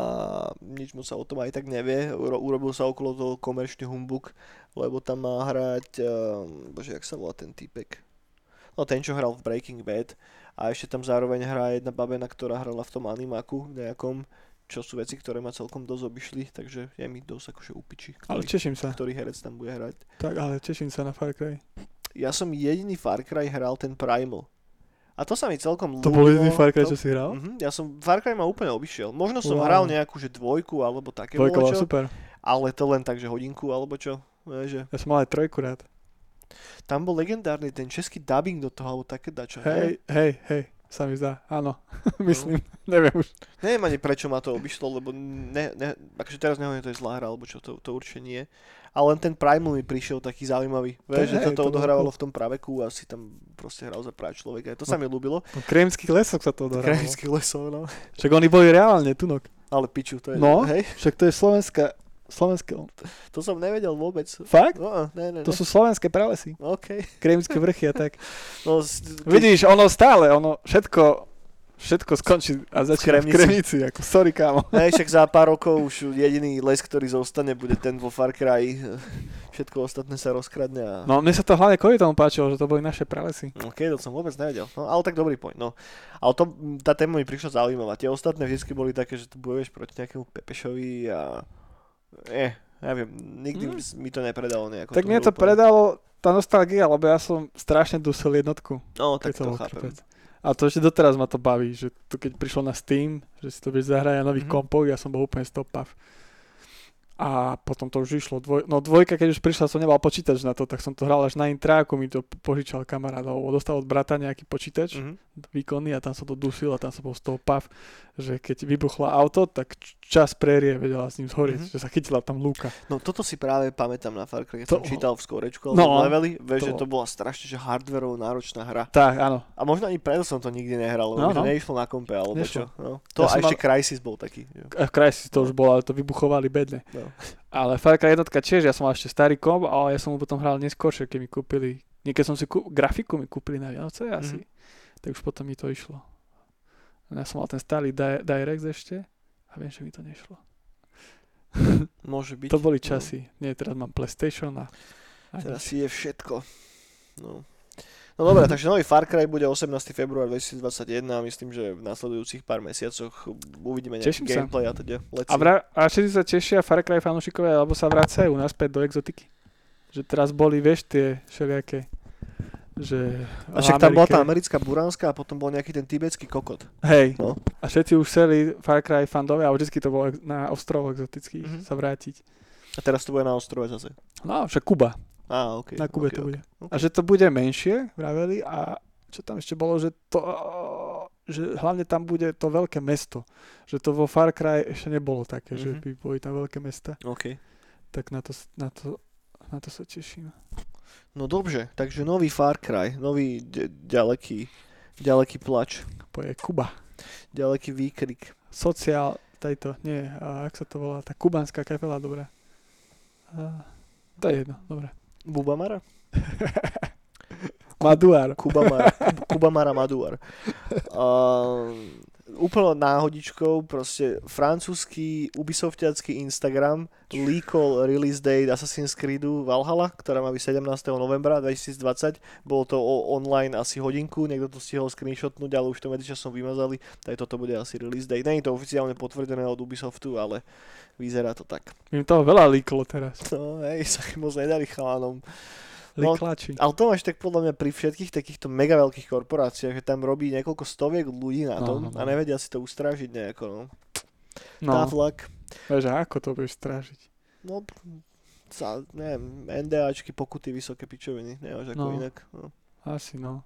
nič mu sa o tom aj tak nevie. Uro, urobil sa okolo toho komerčný humbuk, lebo tam má hrať, uh, bože, jak sa volá ten typek? No ten, čo hral v Breaking Bad a ešte tam zároveň hrá jedna babena, ktorá hrala v tom animáku nejakom, čo sú veci, ktoré ma celkom dosť obišli, takže je mi dosť akože upiči, Ale ktorý, teším sa. ktorý herec tam bude hrať. Tak, ale teším sa na Far Cry. Ja som jediný Far Cry hral ten Primal. A to sa mi celkom To bol jediný Far Cry, to- čo si hral? Mhm, ja som Far Cry ma úplne obišiel. Možno som Wow. hral nejakú, že dvojku alebo také Dvojka bola čo, super. ale to len tak, že hodinku alebo čo. Že Ja som mal aj trojku rád. tam bol legendárny ten český dubbing do toho, alebo také dačo. Hej, hej, hej, sa mi zdá. Áno, myslím, neviem už. Neviem ani prečo ma to obišlo, lebo ne, ne, akože teraz nehovorím, to je zlá hra, alebo čo, to, to určite nie. Ale len ten Primal mi prišiel taký zaujímavý. Vieš, že toto to odohrávalo v tom praveku a si tam proste hral za práve človeka. To sa mi ľúbilo. No, Kremských lesok sa to odohrávalo. Krajinských lesov, no. Však oni boli reálne, tunok. Ale piču, to je, No. hej, Však to je slovenská, slovenské, to som nevedel vôbec. fakt? No, ne, ne, ne. To sú slovenské pralesy. OK. Kremské vrchy a tak. No, s- Vidíš, ono stále, ono všetko, všetko skončí a začína v Kremnici. Kremnici, ako sorry kámo. Hej, však za pár rokov už jediný les, ktorý zostane, bude ten vo Far Cry. Všetko ostatné sa rozkradne a... No mne sa to hlavne kvôli tomu páčilo, že to boli naše pralesy. OK, to som vôbec nevedel. No, ale tak dobrý point. No. Ale to, tá téma mi prišla zaujímavá. Tie ostatné vždy boli také, že tu bojuješ proti nejakému Pepešovi a... Eh, neviem, nikdy Mm. mi to nepredalo nejako. Tak mne to úplne. predalo tá nostalgia, lebo ja som strašne dusil jednotku. No, tak to chápem. chlapec. A to ešte doteraz ma to baví, že to keď prišlo na Steam, že si to vieš zahrať na nových Mhm. mm-hmm. kompoch, ja som bol úplne stopav. A potom to už išlo. Dvoj... No dvojka, keď už prišla, som nemal počítač na to, tak som to hral až na intráku, mi to požičal kamarát, alebo dostal od brata nejaký počítač Mhm. výkonný a tam som to dusil a tam som bol z toho pav, že keď vybuchlo auto, tak čas prérie vedela s ním zhorieť, Mhm. že sa chytila tam lúka. No toto si práve pamätám na Far Cry, keď To- som čítal v skorečku No, alebo levely, vieš, to že to bola strašne že hardwareovo náročná hra. Tak, áno. A možno ani preto som to nikdy nehral, lebo No, no, no. no. neišlo na kompe alebo Nešlo. čo. No. To Ja a ešte Crysis bol taký. jo. Crysis to už bolo, ale to vybuchovali bedne. No. Ale Far Cry jednotka tiež, ja som mal ešte starý komp, ale ja som ho potom hral neskôršie, keď mi kúpili, niekedy som si kú, grafiku mi kúpili na Vianoce asi, Mhm. tak už potom mi to išlo. Ja som mal ten starý Di- Direct ešte a viem, že mi to nešlo. Môže byť. To boli no. časy. Nie, teraz mám PlayStation a... a Teraz si je všetko. No. No dobre, takže nový Far Cry bude 18. február 2021 a myslím, že v nasledujúcich pár mesiacoch uvidíme nejaký Teším sa. gameplay a teda. Let's A, vra- a všetci sa tešia Far Cry fanúšikovia, alebo sa vracajú naspäť do exotiky. Že teraz boli, vieš, tie všelijaké že A však tam bola tá americká buránska a potom bol nejaký ten tibetský kokot. Hej, No. a všetci už chceli Far Cry fandovia, a vždycky to bolo na ostrovoch exotických Mhm. sa vrátiť. A teraz to bude na ostrove zase. No, však Kuba, Á, ok. na Kube ok, to bude. ok. A že to bude menšie, vraveli, a čo tam ešte bolo, že to, že hlavne tam bude to veľké mesto. Že to vo Far Cry ešte nebolo také, že Mhm. by boli tam veľké mesta. OK. Tak na to, na to, na to sa teším. No dobře, takže nový Far Cry, nový d- ďaleký, Ďaleký plač. Poje Kuba. Ďaleký výkrik. Sociál, tejto, nie, a jak sa to volá, tá kubánska kapela, dobré. A, to je jedno, dobre. Bubamara. Maduara. Cubamara. Cubamara Maduara. Uh, úplne náhodičkou, proste francúzsky Ubisoftiacký Instagram líkol release date Assassin's Creedu Valhalla, ktorá má byť 17. novembra 2020. Bolo to o, online asi hodinku, niekto to stihol screenshotnúť, ale už to medzičasom vymazali, tak toto bude asi release date. Není to oficiálne potvrdené od Ubisoftu, ale vyzerá to tak. Im toho veľa líklo teraz. No hej, sa im moc nedali chalanom. No. Ale to máš tak podľa mňa pri všetkých takýchto mega veľkých korporáciách, že tam robí niekoľko stoviek ľudí na No, tom no, no. a nevedia si to ustrážiť nejako, no. No, luck. vieš, ako to budeš strážiť? No, sa, neviem, NDAčky, pokuty, vysoké pičoviny, nemáš ako No. inak. No. Asi no.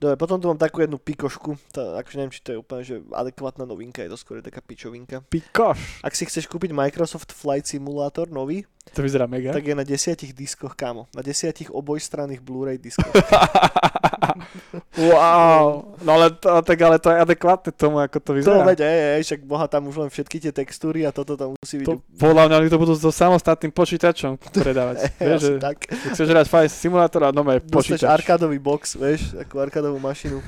Dobre, potom tu mám takú jednu pikošku, tá, akože neviem, či to je úplne že adekvátna novinka, je to skôr taká pičovinka. Pikoš. Ak si chceš kúpiť Microsoft Flight Simulator nový, To vyzerá mega. tak je na desiatich diskoch, kámo. Na desiatich obojstranných Blu-ray diskoch. wow. No ale to, tak ale to je adekvátne tomu, ako to to vyzerá. veď, ej, ej, však boha tam už len všetky tie textúry a toto tam musí byť. to, podľa mňa oni to budú so samostatným počítačom predávať. Vieš, že tak. ak chceš hrať Flight Simulator a Dostaneš počítač. arkádový box, vieš, takú arkádovú mašinu.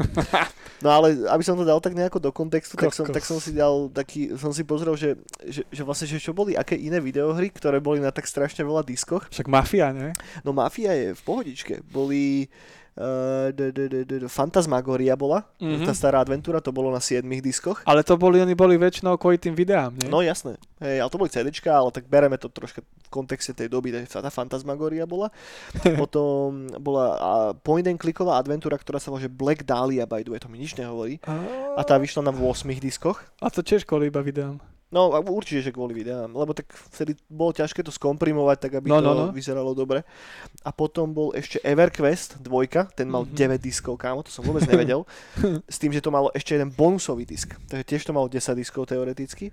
No ale aby som to dal tak nejako do kontextu, tak som, tak som si dal taký, som si pozrel, že, že, že vlastne, že čo boli, aké iné videohry, ktoré boli na tak strašne veľa diskoch. Však Mafia, ne? No Mafia je v pohodičke. Boli uh, d- d- d- d- Fantasmagoria bola, Mhm. tá stará adventúra, to bolo na 7 diskoch. Ale to boli, oni boli väčšinou kvôli tým videám, nie? No jasné, hej, ale to boli CDčka, ale tak bereme to troška v kontexte tej doby, tá Fantasmagoria bola. Potom bola point and clicková adventúra, ktorá sa volá Black Dahlia by the way, to mi nič nehovorí. A tá vyšla na 8 diskoch. a to tiež kvôli iba videám. No a určite, že kvôli videám, lebo tak vtedy bolo ťažké to skomprimovať, tak aby No, to no, no. vyzeralo dobre. A potom bol ešte EverQuest 2, ten mal Mhm. 9 diskov, kámo, to som vôbec nevedel. s tým, že to malo ešte jeden bonusový disk, takže tiež to malo 10 diskov teoreticky.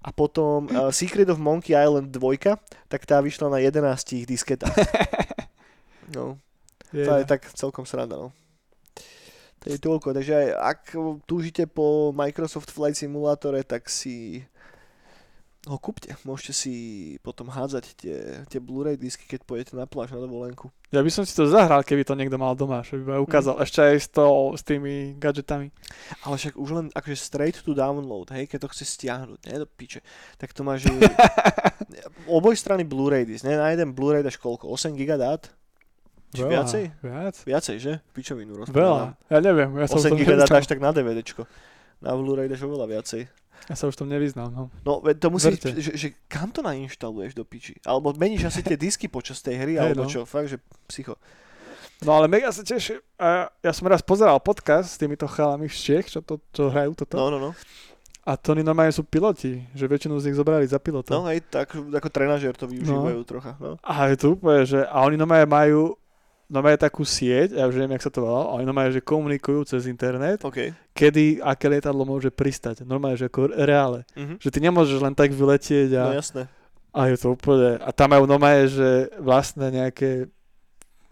A potom uh, Secret of Monkey Island 2, tak tá vyšla na 11 disketách. No, to je tak celkom sranda, no. To je toľko, takže aj ak túžite po Microsoft Flight Simulátore, tak si ho kúpte. Môžete si potom hádzať tie, tie Blu-ray disky, keď pôjdete na pláž na dovolenku. Ja by som si to zahral, keby to niekto mal doma, že by ma ukázal. Ešte aj s, to, s tými gadgetami. Ale však už len akože straight to download, hej, keď to chce stiahnuť, ne, do piče, tak to máš oboj strany Blu-ray disk, ne, na jeden Blu-ray dáš koľko, 8 giga dát? Či Veľa. viacej? Viac? Viacej, že? Pičovinu Veľa. rozprávam. Ja neviem, ja sa, už 8 tom giga dát nevyznám. dáš tak na DVDčko. Na Blu-ray dáš oveľa viacej. Ja sa už v tom nevyznám, no. No, to musí, Verte. že, že kam to nainštaluješ do piči? Alebo meníš asi tie disky počas tej hry, alebo no. čo, fakt, že psycho. No ale mega sa teším. A ja som raz pozeral podcast s týmito chalami z Čech, čo, to, čo hrajú toto. No, no, no. A to oni normálne sú piloti, že väčšinu z nich zobrali za pilota. No, hej, tak ako trenažer to využívajú trocha, no. A je to úplne, že a oni normálne majú normálne takú sieť, ja už neviem, jak sa to volá, a oni normálne, že komunikujú cez internet, OK. kedy aké lietadlo môže pristať. Normálne, že ako reále. Mhm. Že ty nemôžeš len tak vyletieť a, No jasné. a je to úplne, a tam majú normálne, že vlastne nejaké,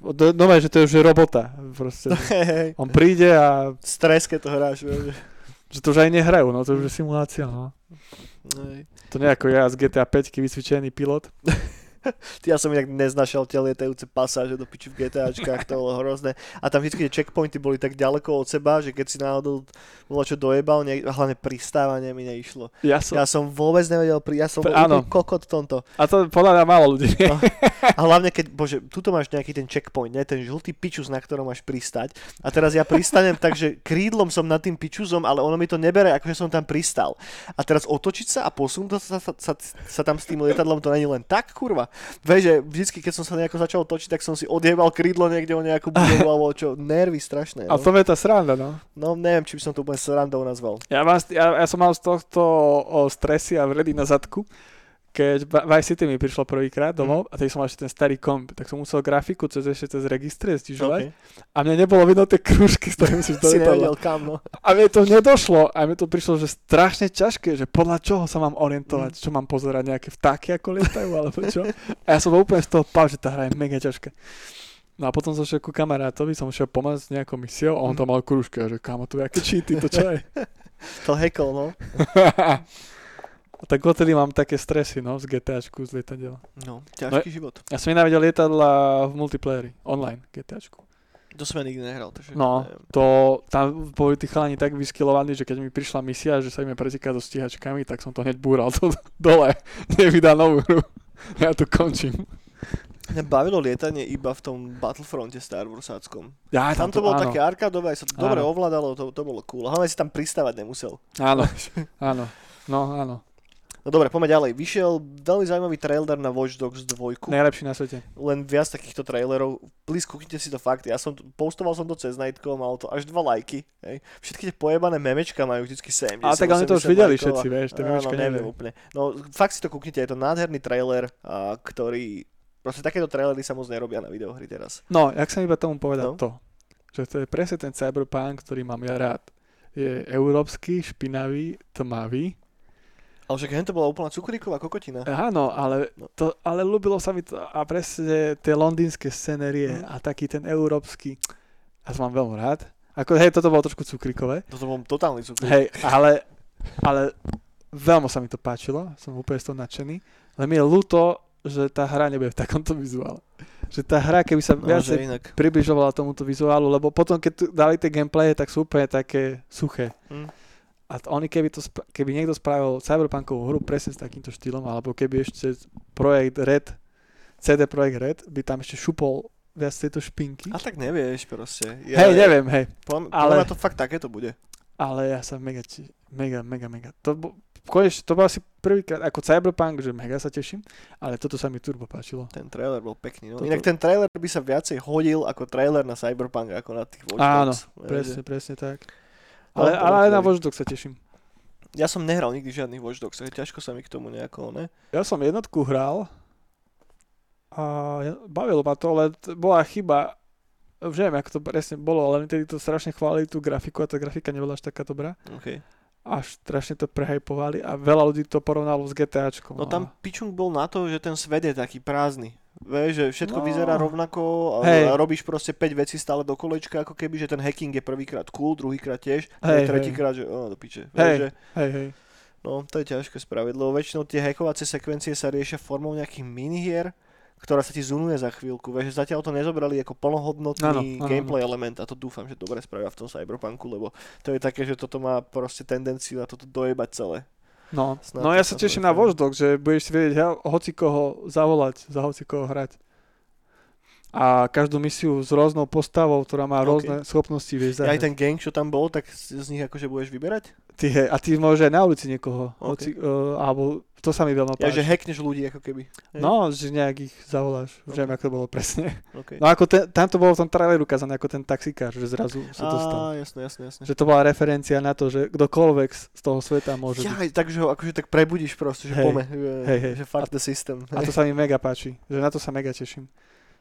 do- normálne, že to je už robota. Proste. On príde a Stres, keď to hráš, že to už aj nehrajú, no to už je simulácia, no. Hej. To nejako ja z GTA 5 vycvičený pilot. Ty, ja som inak neznašal tie lietajúce pasáže do piči v GTAčkách, to bolo hrozné. A tam vždy tie checkpointy boli tak ďaleko od seba, že keď si náhodou bolo čo dojebal, ne, hlavne pristávanie mi neišlo. Ja som, Ja som vôbec nevedel, pri, ja som bol Áno. kokot v tomto. a to podľa mňa málo ľudí. No. A hlavne keď, bože, tuto máš nejaký ten checkpoint, ne, ten žltý pičus, na ktorom máš pristať. A teraz ja pristanem tak, že krídlom som nad tým pičuzom, ale ono mi to nebere, akože som tam pristal. A teraz otočiť sa a posunúť sa, sa, sa, sa tam s tým lietadlom, to není len tak, kurva. Vieš, že vždycky, keď som sa nejako začal točiť, tak som si odjebal krídlo niekde o nejakú budovu alebo čo, nervy strašné. A No. to je tá sranda, no. no neviem, či by som to úplne srandou nazval. Ja, mám, ja, ja som mal z tohto o a vredy na zadku, keď Vice City mi prišlo prvýkrát domov a teď som mal ešte ten starý komp, tak som musel grafiku cez ešte cez registre stižovať Okay. a mne nebolo vidno tie krúžky, s ktorými si to Si nevedel kam, no. A mne to nedošlo a mne to prišlo, že strašne ťažké, že podľa čoho sa mám orientovať, čo mám pozerať, nejaké vtáky ako lietajú alebo čo. A ja som bol úplne z toho pav, že tá hra je mega ťažká. No a potom som šiel ku kamarátovi, som šiel pomôcť nejakou misiou a on Mhm. tam mal kružky a že kámo, to je aké cheaty, to čo je? To hekol, no. tak odtedy mám také stresy, no, z GTAčku, z lietadiel. No, ťažký život. Ja som nenávidel lietadla v multiplayeri, online GTAčku. To som ja nikdy nehral, takže... No, neviem. to, tam boli tí chalani tak vyskilovaní, že keď mi prišla misia, že sa ideme pretekať so stíhačkami, tak som to hneď búral to dole. Nevydá novú hru. Ja tu končím. Mňa bavilo lietanie iba v tom Battlefronte Star Warsáckom. Ja, Tam to bolo áno, také arkádové, aj sa to dobre ovládalo, to, to bolo cool. Hlavne si tam pristávať nemusel. Áno, áno, no áno. No dobre, poďme ďalej. Vyšiel veľmi zaujímavý trailer na Watch Dogs 2. Najlepší na svete. Len viac takýchto trailerov. Please, kúknite si to fakt. Ja som, postoval som to cez Nightko, malo to až dva lajky. Hej. Všetky tie pojebané memečka majú vždycky 70. Ale tak oni to už 80 videli lajkov a- všetci, vieš, tie Áno, memečka neviem neviem. úplne. No fakt si to kúknite, je to nádherný trailer, a, ktorý... Proste takéto trailery sa moc nerobia na videohry teraz. No, jak som iba tomu povedal No. to, že to je presne ten cyberpunk, ktorý mám ja rád. Je európsky, špinavý, tmavý. Ale však hen to bola úplná cukríková kokotina. Áno, ale, No. to, ale ľúbilo sa mi to a presne tie londýnske scenérie Mm. a taký ten európsky. Ja to mám veľmi rád. Ako, hej, toto bolo trošku cukrikové. Toto bol totálny cukrík. Hej, ale, ale veľmi sa mi to páčilo, som úplne z toho nadšený. Len mi je ľúto, že tá hra nebude v takomto vizuále. Že tá hra, keby sa No, viacej približovala tomuto vizuálu, lebo potom, keď dali tie gameplaye, tak sú úplne také suché. Hm. A oni, keby, to, sp- keby niekto spravil cyberpunkovú hru presne s takýmto štýlom, alebo keby ešte projekt Red, CD Projekt Red, by tam ešte šupol viac tejto špinky. A tak nevieš proste. Hej, neviem, hej. Podľa, ale- to fakt takéto bude. Ale ja sa mega, mega, mega, mega. To, bo, konečne, to bol asi prvýkrát, ako Cyberpunk, že mega sa teším, ale toto sa mi turbo páčilo. Ten trailer bol pekný. No. Toto- Inak ten trailer by sa viacej hodil ako trailer na Cyberpunk, ako na tých Watch Áno, Dogs. Presne, presne tak. Ale, ale aj na. Watch Dogs sa teším. Ja som nehral nikdy žiadnych Watch Dogs, ťažko sa mi k tomu nejako, ne? Ja som jednotku hral a bavilo ma to, ale t- bola chyba, už neviem, ako to presne bolo, ale vtedy to strašne chválili tú grafiku a tá grafika nebola až taká dobrá. Okay. A strašne to prehypovali a veľa ľudí to porovnalo s GTAčkom. No tam pičung bol na to, že ten svet je taký prázdny. Vieš, že všetko No. vyzerá rovnako a, Hej. a robíš proste 5 vecí stále do kolečka, ako keby, že ten hacking je prvýkrát cool, druhýkrát tiež, tretíkrát, že oh, do piče. Vieš, Hej. že, Hej, hej. no, to je ťažké spraviť, lebo väčšinou tie hackovacie sekvencie sa riešia formou nejakých minihier, ktorá sa ti zunuje za chvíľku. Vieš, zatiaľ to nezobrali ako plnohodnotný áno, gameplay element a to dúfam, že dobre spravia v tom Cyberpunku, lebo to je také, že toto má proste tendenciu na toto dojebať celé. No, Snad no ja sa teším na. Watch Dogs, že budeš si vedieť hoci koho zavolať, za hoci koho hrať. A každú misiu s rôznou postavou, ktorá má OK. rôzne schopnosti, vieš Ja aj zahrať. ten gang, čo tam bol, tak z nich akože budeš vyberať? Ty, a ty môžeš aj na ulici niekoho, OK. hoci, uh, alebo to sa mi veľmi Ja, páči. že hackneš ľudí ako keby. Hej. No, že nejak ich zavoláš. Už OK. neviem, ako to bolo presne. Okay. No ako ten, tam to bolo v tom traileru ukázané, ako ten taxikár, že zrazu sa dostal. Á, jasné, jasné, jasné. Že to bola referencia na to, že kdokoľvek z toho sveta môže Ja, byť. takže ho akože tak prebudíš proste, že Hej. pome, že, Hej, hej. že fuck the system. A to sa mi mega páči, že na to sa mega teším.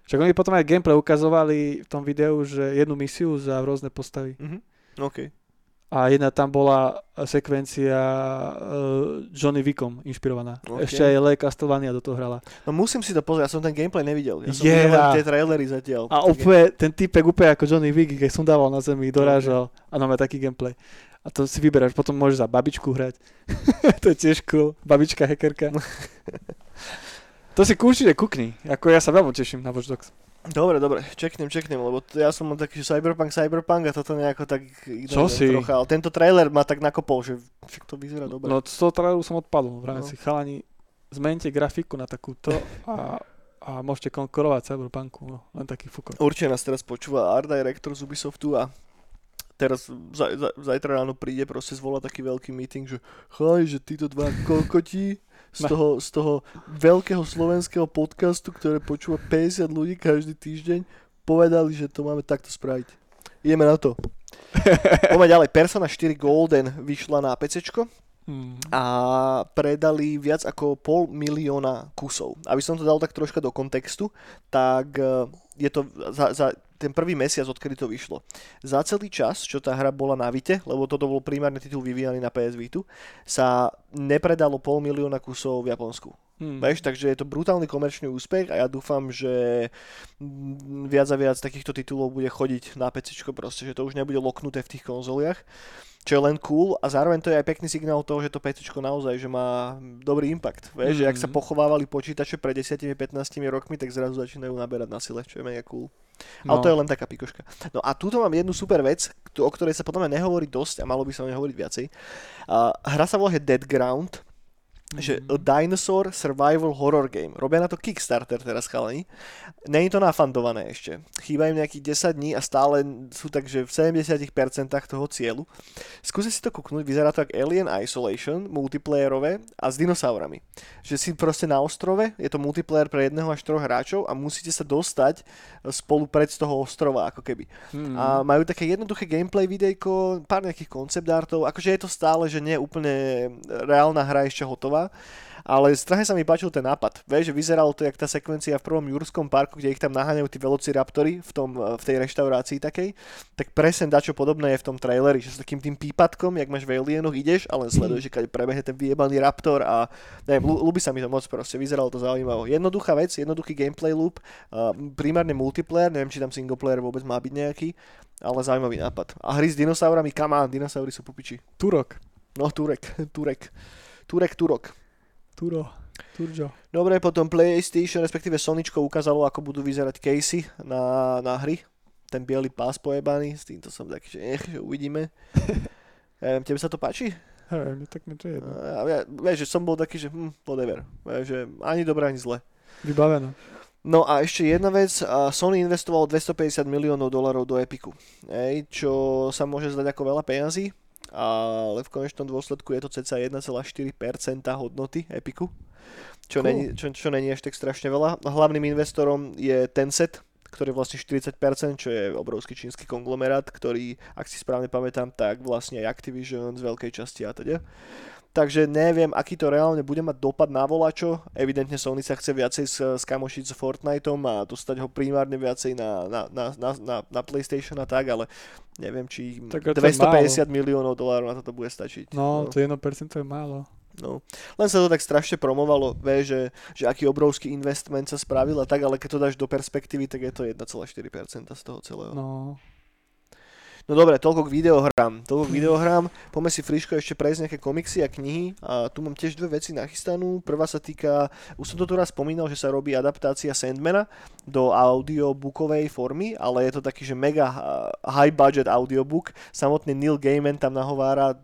Však oni potom aj gameplay ukazovali v tom videu, že jednu misiu za rôzne postavy. Mhm. OK. A jedna tam bola sekvencia uh, Johnny Wickom inšpirovaná. OK. Ešte aj Lee Castlevania do toho hrala. No musím si to pozrieť, ja som ten gameplay nevidel. Ja som Yeah. videl tie trailery zatiaľ. A úplne, ten typek úplne ako Johnny Wick, keď som dával na zemi, dorážal a máme taký gameplay. A to si vyberáš, potom môžeš za babičku hrať. to je tiež cool. Babička hackerka. to si určite kukni. Ako ja sa veľmi teším na Watch Dogs. Dobre, dobre, čeknem, čeknem, lebo t- ja som mal taký, Cyberpunk, Cyberpunk a toto nejako tak Čo si? trocha, ale tento trailer ma tak nakopol, že však to vyzerá dobre. No z toho traileru som odpadol. Vrajme No. si, chalani, zmente grafiku na takúto a, a môžete konkurovať Cyberpunku. No, len taký fukor. Určite nás teraz počúva art director z Ubisoftu a teraz za, za, zajtra ráno príde proste zvolá taký veľký meeting, že chaj, že títo dva kokoti z toho, z toho veľkého slovenského podcastu, ktoré počúva 50 ľudí každý týždeň, povedali, že to máme takto spraviť. Ideme na to. Poďme ďalej. Persona 4 Golden vyšla na PCčko Mm. a predali viac ako pol milióna kusov. Aby som to dal tak troška do kontextu, tak e, je to za, za ten prvý mesiac, odkedy to vyšlo. Za celý čas, čo tá hra bola na Vite, lebo toto bol primárny titul vyvíjaný na PS Vitu, sa nepredalo pol milióna kusov v Japonsku. Hmm. Vieš, takže je to brutálny komerčný úspech a ja dúfam, že viac a viac takýchto titulov bude chodiť na PC, proste, že to už nebude loknuté v tých konzoliach čo je len cool a zároveň to je aj pekný signál toho, že to PC naozaj že má dobrý impact. Vieš, mm-hmm. že ak sa pochovávali počítače pred 10-15 rokmi, tak zrazu začínajú naberať na sile, čo je mega cool. No. Ale to je len taká pikoška. No a túto mám jednu super vec, o ktorej sa potom nehovorí dosť a malo by sa o nej hovoriť viacej. Uh, hra sa volá Dead Ground že a Dinosaur Survival Horror Game. Robia na to Kickstarter teraz chalani. Není to nafandované ešte. Chýba im nejakých 10 dní a stále sú takže v 70% toho cieľu. Skúsi si to kúknúť, vyzerá to ako Alien Isolation, multiplayerové a s dinosaurami. Že si proste na ostrove, je to multiplayer pre jedného až troch hráčov a musíte sa dostať spolu pred z toho ostrova ako keby. Hmm. A majú také jednoduché gameplay videjko, pár nejakých koncept artov, akože je to stále, že nie je úplne reálna hra ešte hotová, ale strašne sa mi páčil ten nápad. Vieš, že vyzeralo to jak tá sekvencia v prvom Jurskom parku, kde ich tam naháňajú tí velociraptory v, tom, eh, v tej reštaurácii takej. Tak presne dačo podobné je v tom traileri, že s takým tým pípatkom, jak máš v Alienoch, ideš a len sleduješ, že keď prebehne ten vyjebaný raptor a neviem, ľúbi sa mi to moc proste, vyzeralo to zaujímavo. Jednoduchá vec, jednoduchý gameplay loop, uh, primárne multiplayer, neviem, či tam single player vôbec má byť nejaký, ale zaujímavý nápad. A hry s dinosaurami, on, dinosaury sú pupiči. Turok. No, Turek, Turek. Turek Turok. Turo. Turjo. Dobre, potom PlayStation, respektíve Soničko ukázalo, ako budú vyzerať casey na, na hry. Ten biely pás pojebaný, s týmto som taký, že nech, že uvidíme. ja tebe sa to páči? Hej, no tak mi to je jedno. Ja, ja, vieš, že som bol taký, že hm, whatever. Vieš, že ani dobré, ani zle. Vybavené. No a ešte jedna vec, Sony investovalo 250 miliónov dolarov do Epiku, Ej, čo sa môže zdať ako veľa peňazí, ale v konečnom dôsledku je to cca 1,4% hodnoty Epiku, čo, cool. není, čo, čo není až tak strašne veľa. Hlavným investorom je Tencent, ktorý je vlastne 40%, čo je obrovský čínsky konglomerát, ktorý, ak si správne pamätám, tak vlastne aj Activision z veľkej časti a teda. Takže neviem, aký to reálne bude mať dopad na volačo. Evidentne Sony sa chce viacej skamošiť s Fortniteom a dostať ho primárne viacej na, na, na, na, na, na PlayStation a tak, ale neviem, či tak 250 miliónov dolárov na toto bude stačiť. No, no. to 1% je málo. No. Len sa to tak strašne promovalo, vie, že, že aký obrovský investment sa spravil a tak, ale keď to dáš do perspektívy, tak je to 1,4% z toho celého. No, No dobre, toľko k videohrám. Toľko k videohrám. Poďme si friško ešte prejsť nejaké komiksy a knihy. A tu mám tiež dve veci nachystanú. Prvá sa týka, už som to tu raz spomínal, že sa robí adaptácia Sandmana do audiobookovej formy, ale je to taký, že mega high budget audiobook. Samotný Neil Gaiman tam nahovára,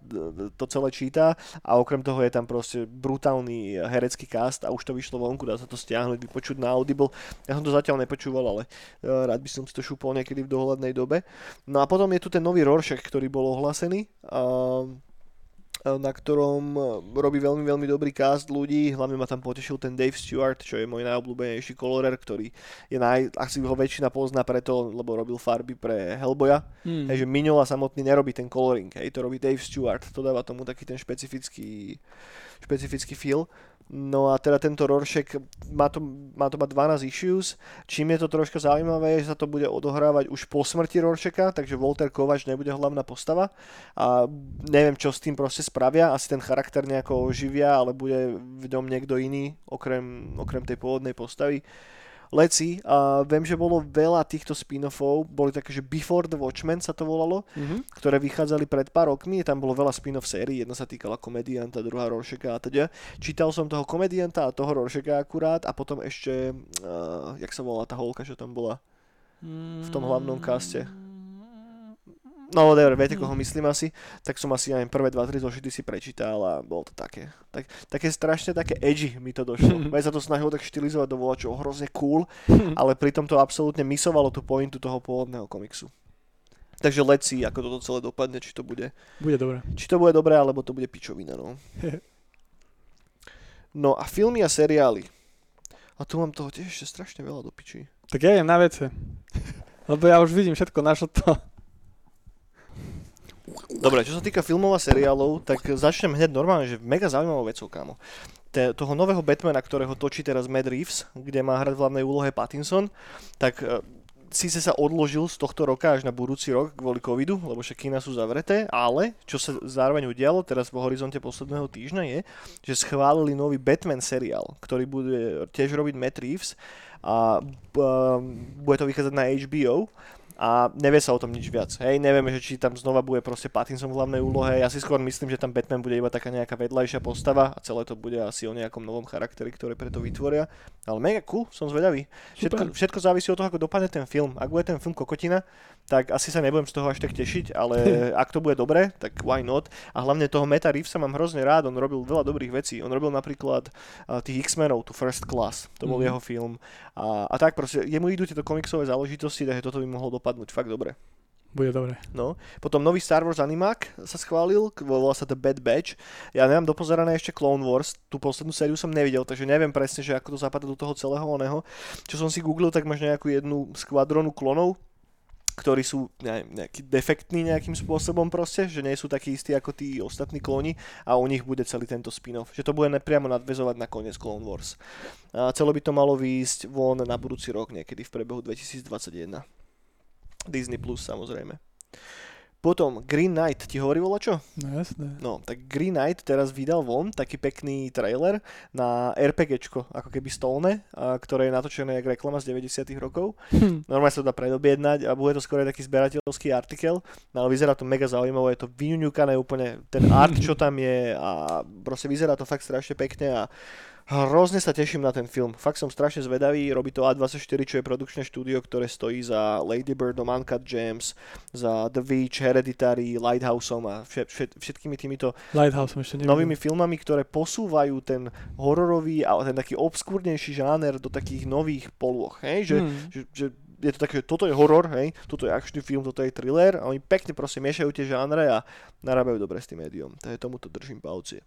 to celé číta a okrem toho je tam proste brutálny herecký cast a už to vyšlo vonku, dá sa to stiahnuť, vypočuť na Audible. Ja som to zatiaľ nepočúval, ale e, rád by som si to šúpol niekedy v dohľadnej dobe. No a potom je tu ten nový Rorschach, ktorý bol ohlásený. A na ktorom robí veľmi, veľmi dobrý cast ľudí. Hlavne ma tam potešil ten Dave Stewart, čo je môj najobľúbenejší kolorer, ktorý je naj, asi ho väčšina pozná preto, lebo robil farby pre Hellboya. Hmm. Takže Mignola samotný nerobí ten coloring, hej, to robí Dave Stewart. To dáva tomu taký ten špecifický, špecifický feel. No a teda tento Rorschach má to, má to mať 12 issues. Čím je to troška zaujímavé, že sa to bude odohrávať už po smrti Rorschaka, takže Walter Kovač nebude hlavná postava. A neviem, čo s tým proste spravia. Asi ten charakter nejako oživia, ale bude v ňom niekto iný, okrem, okrem tej pôvodnej postavy leci a viem, že bolo veľa týchto spin-offov, boli také, že Before the Watchmen sa to volalo, mm-hmm. ktoré vychádzali pred pár rokmi, tam bolo veľa spin-off sérií, jedna sa týkala komedianta, druhá Rorschaka a teda. Čítal som toho komedianta a toho Rorschaka akurát a potom ešte, uh, jak sa volala tá holka, čo tam bola v tom hlavnom kaste. No whatever, viete koho myslím asi, tak som asi aj prvé 2-3 zošity si prečítal a bolo to také, tak, také strašne také edgy mi to došlo. Veď sa to snažilo tak štilizovať do volačo hrozne cool, ale pritom to absolútne misovalo tú pointu toho pôvodného komiksu. Takže leci, ako toto celé dopadne, či to bude... Bude dobré. Či to bude dobré, alebo to bude pičovina, no. no a filmy a seriály. A tu mám toho tiež ešte strašne veľa do piči. Tak ja idem na vece. Lebo ja už vidím všetko, našo to. Dobre, čo sa týka filmov a seriálov, tak začnem hneď normálne, že mega zaujímavou vecou, kámo. Te, toho nového Batmana, ktorého točí teraz Matt Reeves, kde má hrať v hlavnej úlohe Pattinson, tak e, síce sa odložil z tohto roka až na budúci rok kvôli covidu, lebo však kina sú zavreté, ale čo sa zároveň udialo teraz v horizonte posledného týždňa je, že schválili nový Batman seriál, ktorý bude tiež robiť Matt Reeves a uh, bude to vychádzať na HBO a nevie sa o tom nič viac. Hej, nevieme, že či tam znova bude proste Pattinson v hlavnej úlohe. Ja si skôr myslím, že tam Batman bude iba taká nejaká vedľajšia postava a celé to bude asi o nejakom novom charakteri, ktoré preto vytvoria. Ale mega cool, som zvedavý. Všetko, všetko závisí od toho, ako dopadne ten film. Ak bude ten film kokotina, tak asi sa nebudem z toho až tak tešiť, ale ak to bude dobre, tak why not? A hlavne toho Meta Reevesa mám hrozne rád, on robil veľa dobrých vecí. On robil napríklad uh, tých X-menov, tu First Class, to bol mm-hmm. jeho film. A, a tak proste, jemu idú tieto komiksové záležitosti, takže toto by mohlo dopadnúť fakt dobre. Bude dobre. No. Potom nový Star Wars animák sa schválil, volá sa The Bad Batch. Ja nemám dopozerané ešte Clone Wars, tú poslednú sériu som nevidel, takže neviem presne, že ako to zapadá do toho celého oného. Čo som si googlil, tak máš nejakú jednu skvadronu klonov, ktorí sú nejaký defektní nejakým spôsobom proste, že nie sú takí istí ako tí ostatní kloni a u nich bude celý tento spin-off. Že to bude nepriamo nadvezovať na koniec Clone Wars. A celo by to malo výjsť von na budúci rok niekedy v prebehu 2021. Disney Plus samozrejme. Potom Green Knight, ti hovorí voľa čo? No jasné. No, tak Green Knight teraz vydal von taký pekný trailer na RPGčko, ako keby stolné, a, ktoré je natočené jak reklama z 90 rokov. Hm. Normálne sa to dá predobjednať a bude to skôr taký zberateľský artikel, no, ale vyzerá to mega zaujímavé, je to vyňuňukané úplne, ten art, čo tam je a proste vyzerá to fakt strašne pekne a Hrozne sa teším na ten film. Fakt som strašne zvedavý. Robí to A24, čo je produkčné štúdio, ktoré stojí za Lady Birdom, Uncut Gems, za The Witch, Hereditary, Lighthouseom a všet, všet, všetkými týmito ešte novými filmami, ktoré posúvajú ten hororový a ten taký obskúrnejší žáner do takých nových polôch. Hej? Že, hmm. že, že je to také, toto je horor, hej, toto je akčný film, toto je thriller a oni pekne proste miešajú tie žánre a narábajú dobre s tým médium. Takže tomuto držím palcie.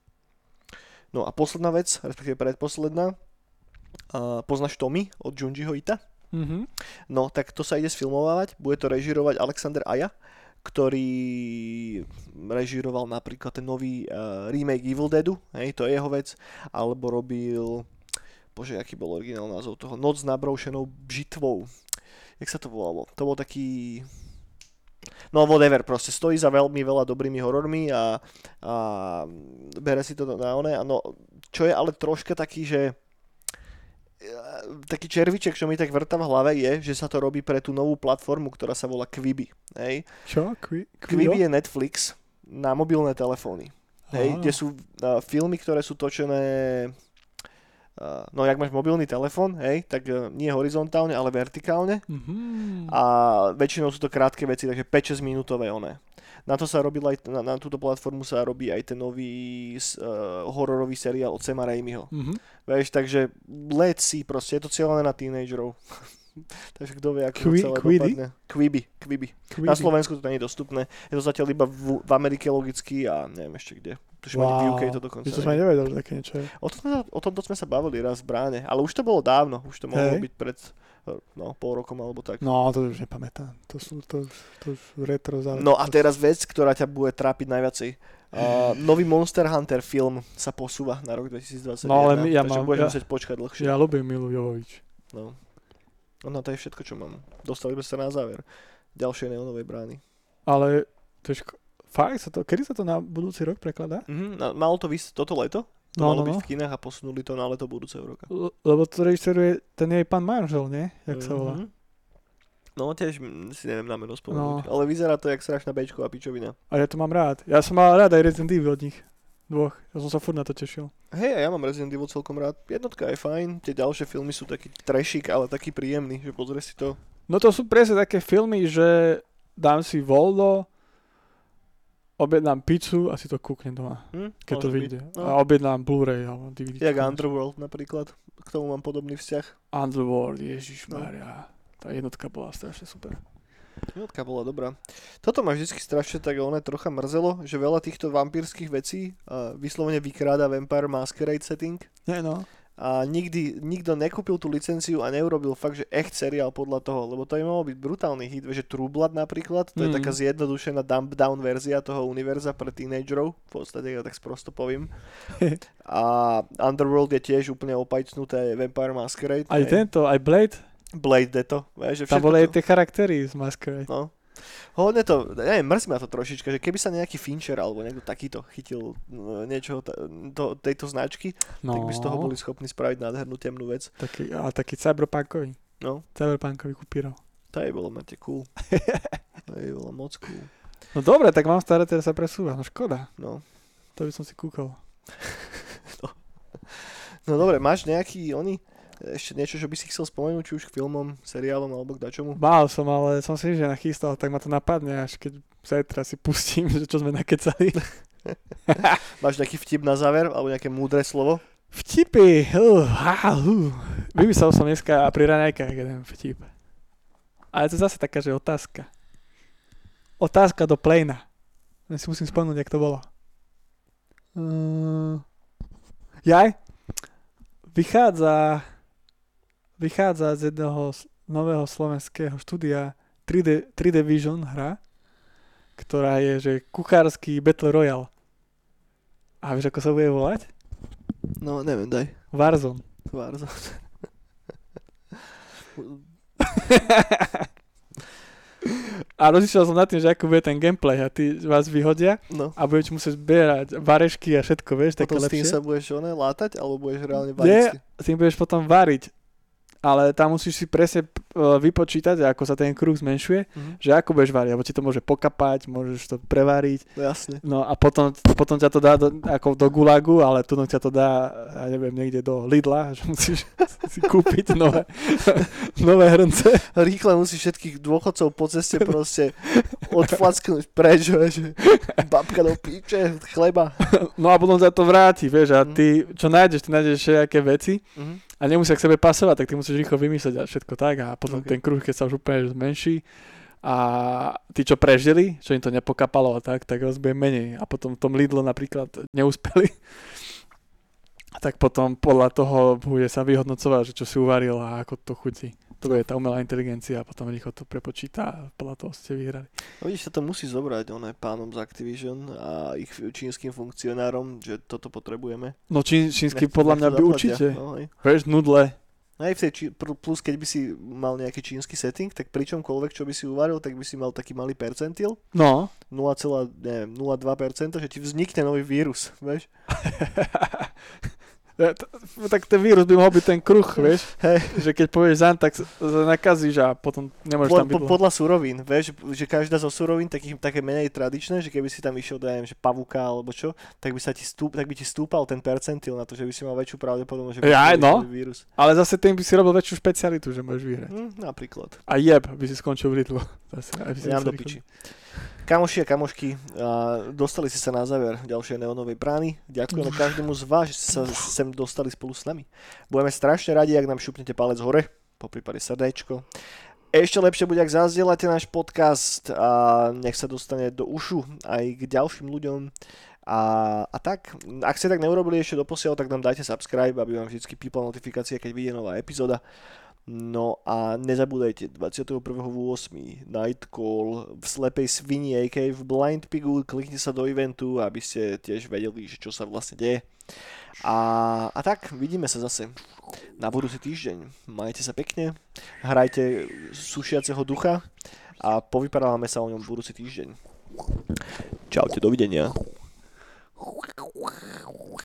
No a posledná vec, respektíve predposledná, uh, poznáš Tommy od Junjiho Ita? Mm-hmm. No, tak to sa ide sfilmovať, bude to režirovať Alexander Aya, ktorý režiroval napríklad ten nový uh, remake Evil Deadu, hej, to je jeho vec, alebo robil, bože, aký bol originál názov toho, Noc s nabroušenou žitvou. Jak sa to volalo? To bol taký No whatever, proste stojí za veľmi veľa dobrými horormi a, a bere si to na one. No, čo je ale troška taký, že e, taký červiček, čo mi tak vrta v hlave je, že sa to robí pre tú novú platformu, ktorá sa volá Quibi. Hej? Čo? Qui- Quibi je Netflix na mobilné telefóny. Hej, kde sú uh, filmy, ktoré sú točené no jak máš mobilný telefón, hej, tak uh, nie horizontálne, ale vertikálne. Mm-hmm. A väčšinou sú to krátke veci, takže 5-6 minútové one. Na to sa robil aj, na, na túto platformu sa robí aj ten nový uh, hororový seriál od Sema Raimiho. Mm-hmm. Vieš, takže let's see, proste je to cieľené na teenagerov. Takže kto vie, ako Qui, to celé Quibi? dopadne. Quibi, Quibi. Quibi. Na Slovensku to nie je dostupné. Je to zatiaľ iba v, v Amerike logicky a neviem ešte kde. Tuším, wow. v UK to dokonca. To sme nevedeli, že také niečo je. O, tom, o tomto sme sa bavili raz v bráne, ale už to bolo dávno. Už to mohlo hey. byť pred no, pol rokom alebo tak. No, to už nepamätám. To sú to, to už retro záležitosti. No a teraz vec, ktorá ťa bude trápiť najviacej. Uh, nový Monster Hunter film sa posúva na rok 2021, no, ale my, ja takže mám, budeš ja, musieť počkať dlhšie. Ja ľúbim Milu Jovovič. No. No to je všetko, čo mám. Dostali sme sa na záver ďalšej neonovej brány. Ale to je ško- fakt, sa to, kedy sa to na budúci rok prekladá? Mm-hmm, malo to vysť toto leto? To no, malo no, byť no. v kinách a posunuli to na leto budúceho roka. Lebo to režiséruje ten jej pán manžel, nie? Jak mm-hmm. sa volá? Mhm. No tiež si neviem na meno spomenúť, no. ale vyzerá to jak strašná bečková pičovina. A ja to mám rád. Ja som mal rád aj Resident Evil od nich dvoch. Ja som sa furt na to tešil. Hej, ja mám Resident Evil celkom rád. Jednotka je fajn, tie ďalšie filmy sú taký trešik, ale taký príjemný, že pozrie si to. No to sú presne také filmy, že dám si voľno, objednám pizzu a si to kúknem doma, hm? keď to vyjde. No. A objednám Blu-ray alebo DVD. Jak Underworld napríklad, k tomu mám podobný vzťah. Underworld, ježišmarja. No. Tá jednotka bola strašne super. Jednotka bola dobrá. Toto ma vždy strašne tak ono trocha mrzelo, že veľa týchto vampírskych vecí uh, vyslovene vykráda Vampire Masquerade setting. Nie no. A nikdy, nikto nekúpil tú licenciu a neurobil fakt, že echt seriál podľa toho, lebo to by mohol byť brutálny hit, že True Blood napríklad, to mm. je taká zjednodušená dump down verzia toho univerza pre teenagerov, v podstate ja tak sprosto poviem. a Underworld je tiež úplne opajcnuté Vampire Masquerade. Aj tento, aj Blade Blade Deto. Vieš, že Tam boli aj to- tie charaktery z Masquerade. No. Hodne to, neviem, mrzí ma to trošička, že keby sa nejaký Fincher alebo niekto takýto chytil no, niečoho ta, to, tejto značky, No, tak by z toho boli schopní spraviť nádhernú temnú vec. taký, ale taký cyberpunkový. No, Cyberpunkový kupírov. to je bolo, máte cool. To je bolo moc cool. No dobre, tak mám staré, teraz sa presúva. No škoda. No. To by som si kúkol. no dobre, máš nejaký, oni, ešte niečo, čo by si chcel spomenúť, či už k filmom, seriálom alebo k dačomu? Mal som, ale som si že nachystal, tak ma to napadne, až keď zajtra si pustím, že čo sme nakecali. Máš nejaký vtip na záver, alebo nejaké múdre slovo? Vtipy. Uh, uh. Vymyslel som dneska pri raňajkách jeden vtip. Ale to je zase taká, že otázka. Otázka do plejna. Ja si musím spomenúť, jak to bolo. Uh, jaj? Vychádza vychádza z jedného nového slovenského štúdia 3D, 3D Vision hra, ktorá je, že kuchársky Battle Royale. A vieš, ako sa bude volať? No, neviem, daj. Warzone. Warzone. A rozmýšľal som nad tým, že ako bude ten gameplay a ty vás vyhodia No. a budeš musieť zbierať varešky a všetko, vieš, také Potom s tým sa budeš one, látať, alebo budeš reálne Nie, variť? tým? s tým budeš potom variť. Ale tam musíš si presne e, vypočítať, ako sa ten kruh zmenšuje, Mhm. že ako budeš variť, lebo ti to môže pokapať, môžeš to prevariť, No jasne. no a potom, potom ťa to dá do, ako do gulagu, ale tu ťa to dá, ja neviem, niekde do Lidla, že musíš si kúpiť nové, nové hrnce. Rýchle musíš všetkých dôchodcov po ceste proste odflacknúť preč, že babka do píče, chleba. No a potom ťa to vráti, vieš, a Mhm. ty, čo nájdeš, ty nájdeš všetké veci Mhm. A nemusia k sebe pasovať, tak ty musíš rýchlo vymyslieť a všetko tak a potom Ok. ten kruh, keď sa už úplne zmenší a tí, čo prežili, čo im to nepokapalo a tak, tak bude menej a potom v tom Lidlo napríklad neúspeli. Tak potom podľa toho bude sa vyhodnocovať, že čo si uvaril a ako to chutí. To bude tá umelá inteligencia a potom rýchlo to prepočíta a podľa toho ste vyhrali. No vidíš, sa to musí zobrať on pánom z Activision a ich čínskym funkcionárom, že toto potrebujeme. No čín, čínsky Nech- podľa mňa by zaplatia. určite. No. Vieš, nudle. No aj v tej, či- plus keď by si mal nejaký čínsky setting, tak pri čomkoľvek, čo by si uvaril, tak by si mal taký malý percentil, No, 0, neviem, 0,2%, že ti vznikne nový vírus, vieš? T- tak ten vírus by mohol byť ten kruh, vieš, Hej. že keď povieš zan, tak nakazíš a potom nemôžeš Po, tam byť. po, podľa surovín, vieš, že každá zo surovín takých, také menej tradičné, že keby si tam išiel, ja neviem, že pavuka alebo čo, tak by, sa ti stúp, tak by ti stúpal ten percentil na to, že by si mal väčšiu pravdepodobnosť, že by Ja, no. vírus. Ale zase tým by si robil väčšiu špecialitu, že môžeš vyhrať. Hm, napríklad. A jeb by si skončil v Lidlu. Zase, aby si Ja do piči. Kamoši a kamošky, a dostali ste sa na záver ďalšej neonovej brány. Ďakujeme každému z vás, že ste sa sem dostali spolu s nami. Budeme strašne radi, ak nám šupnete palec hore, po prípade srdečko. Ešte lepšie bude, ak zazdielate náš podcast a nech sa dostane do ušu aj k ďalším ľuďom. A, a tak, ak ste tak neurobili ešte doposiaľ, tak nám dajte subscribe, aby vám vždy pípla notifikácia, keď vyjde nová epizóda. No a nezabúdajte, 21.8. Night v slepej svini, AK v Blind Pigu, kliknite sa do eventu, aby ste tiež vedeli, že čo sa vlastne deje. A, a tak, vidíme sa zase na budúci týždeň. Majte sa pekne, hrajte sušiaceho ducha a povyprávame sa o ňom budúci týždeň. Čaute, dovidenia.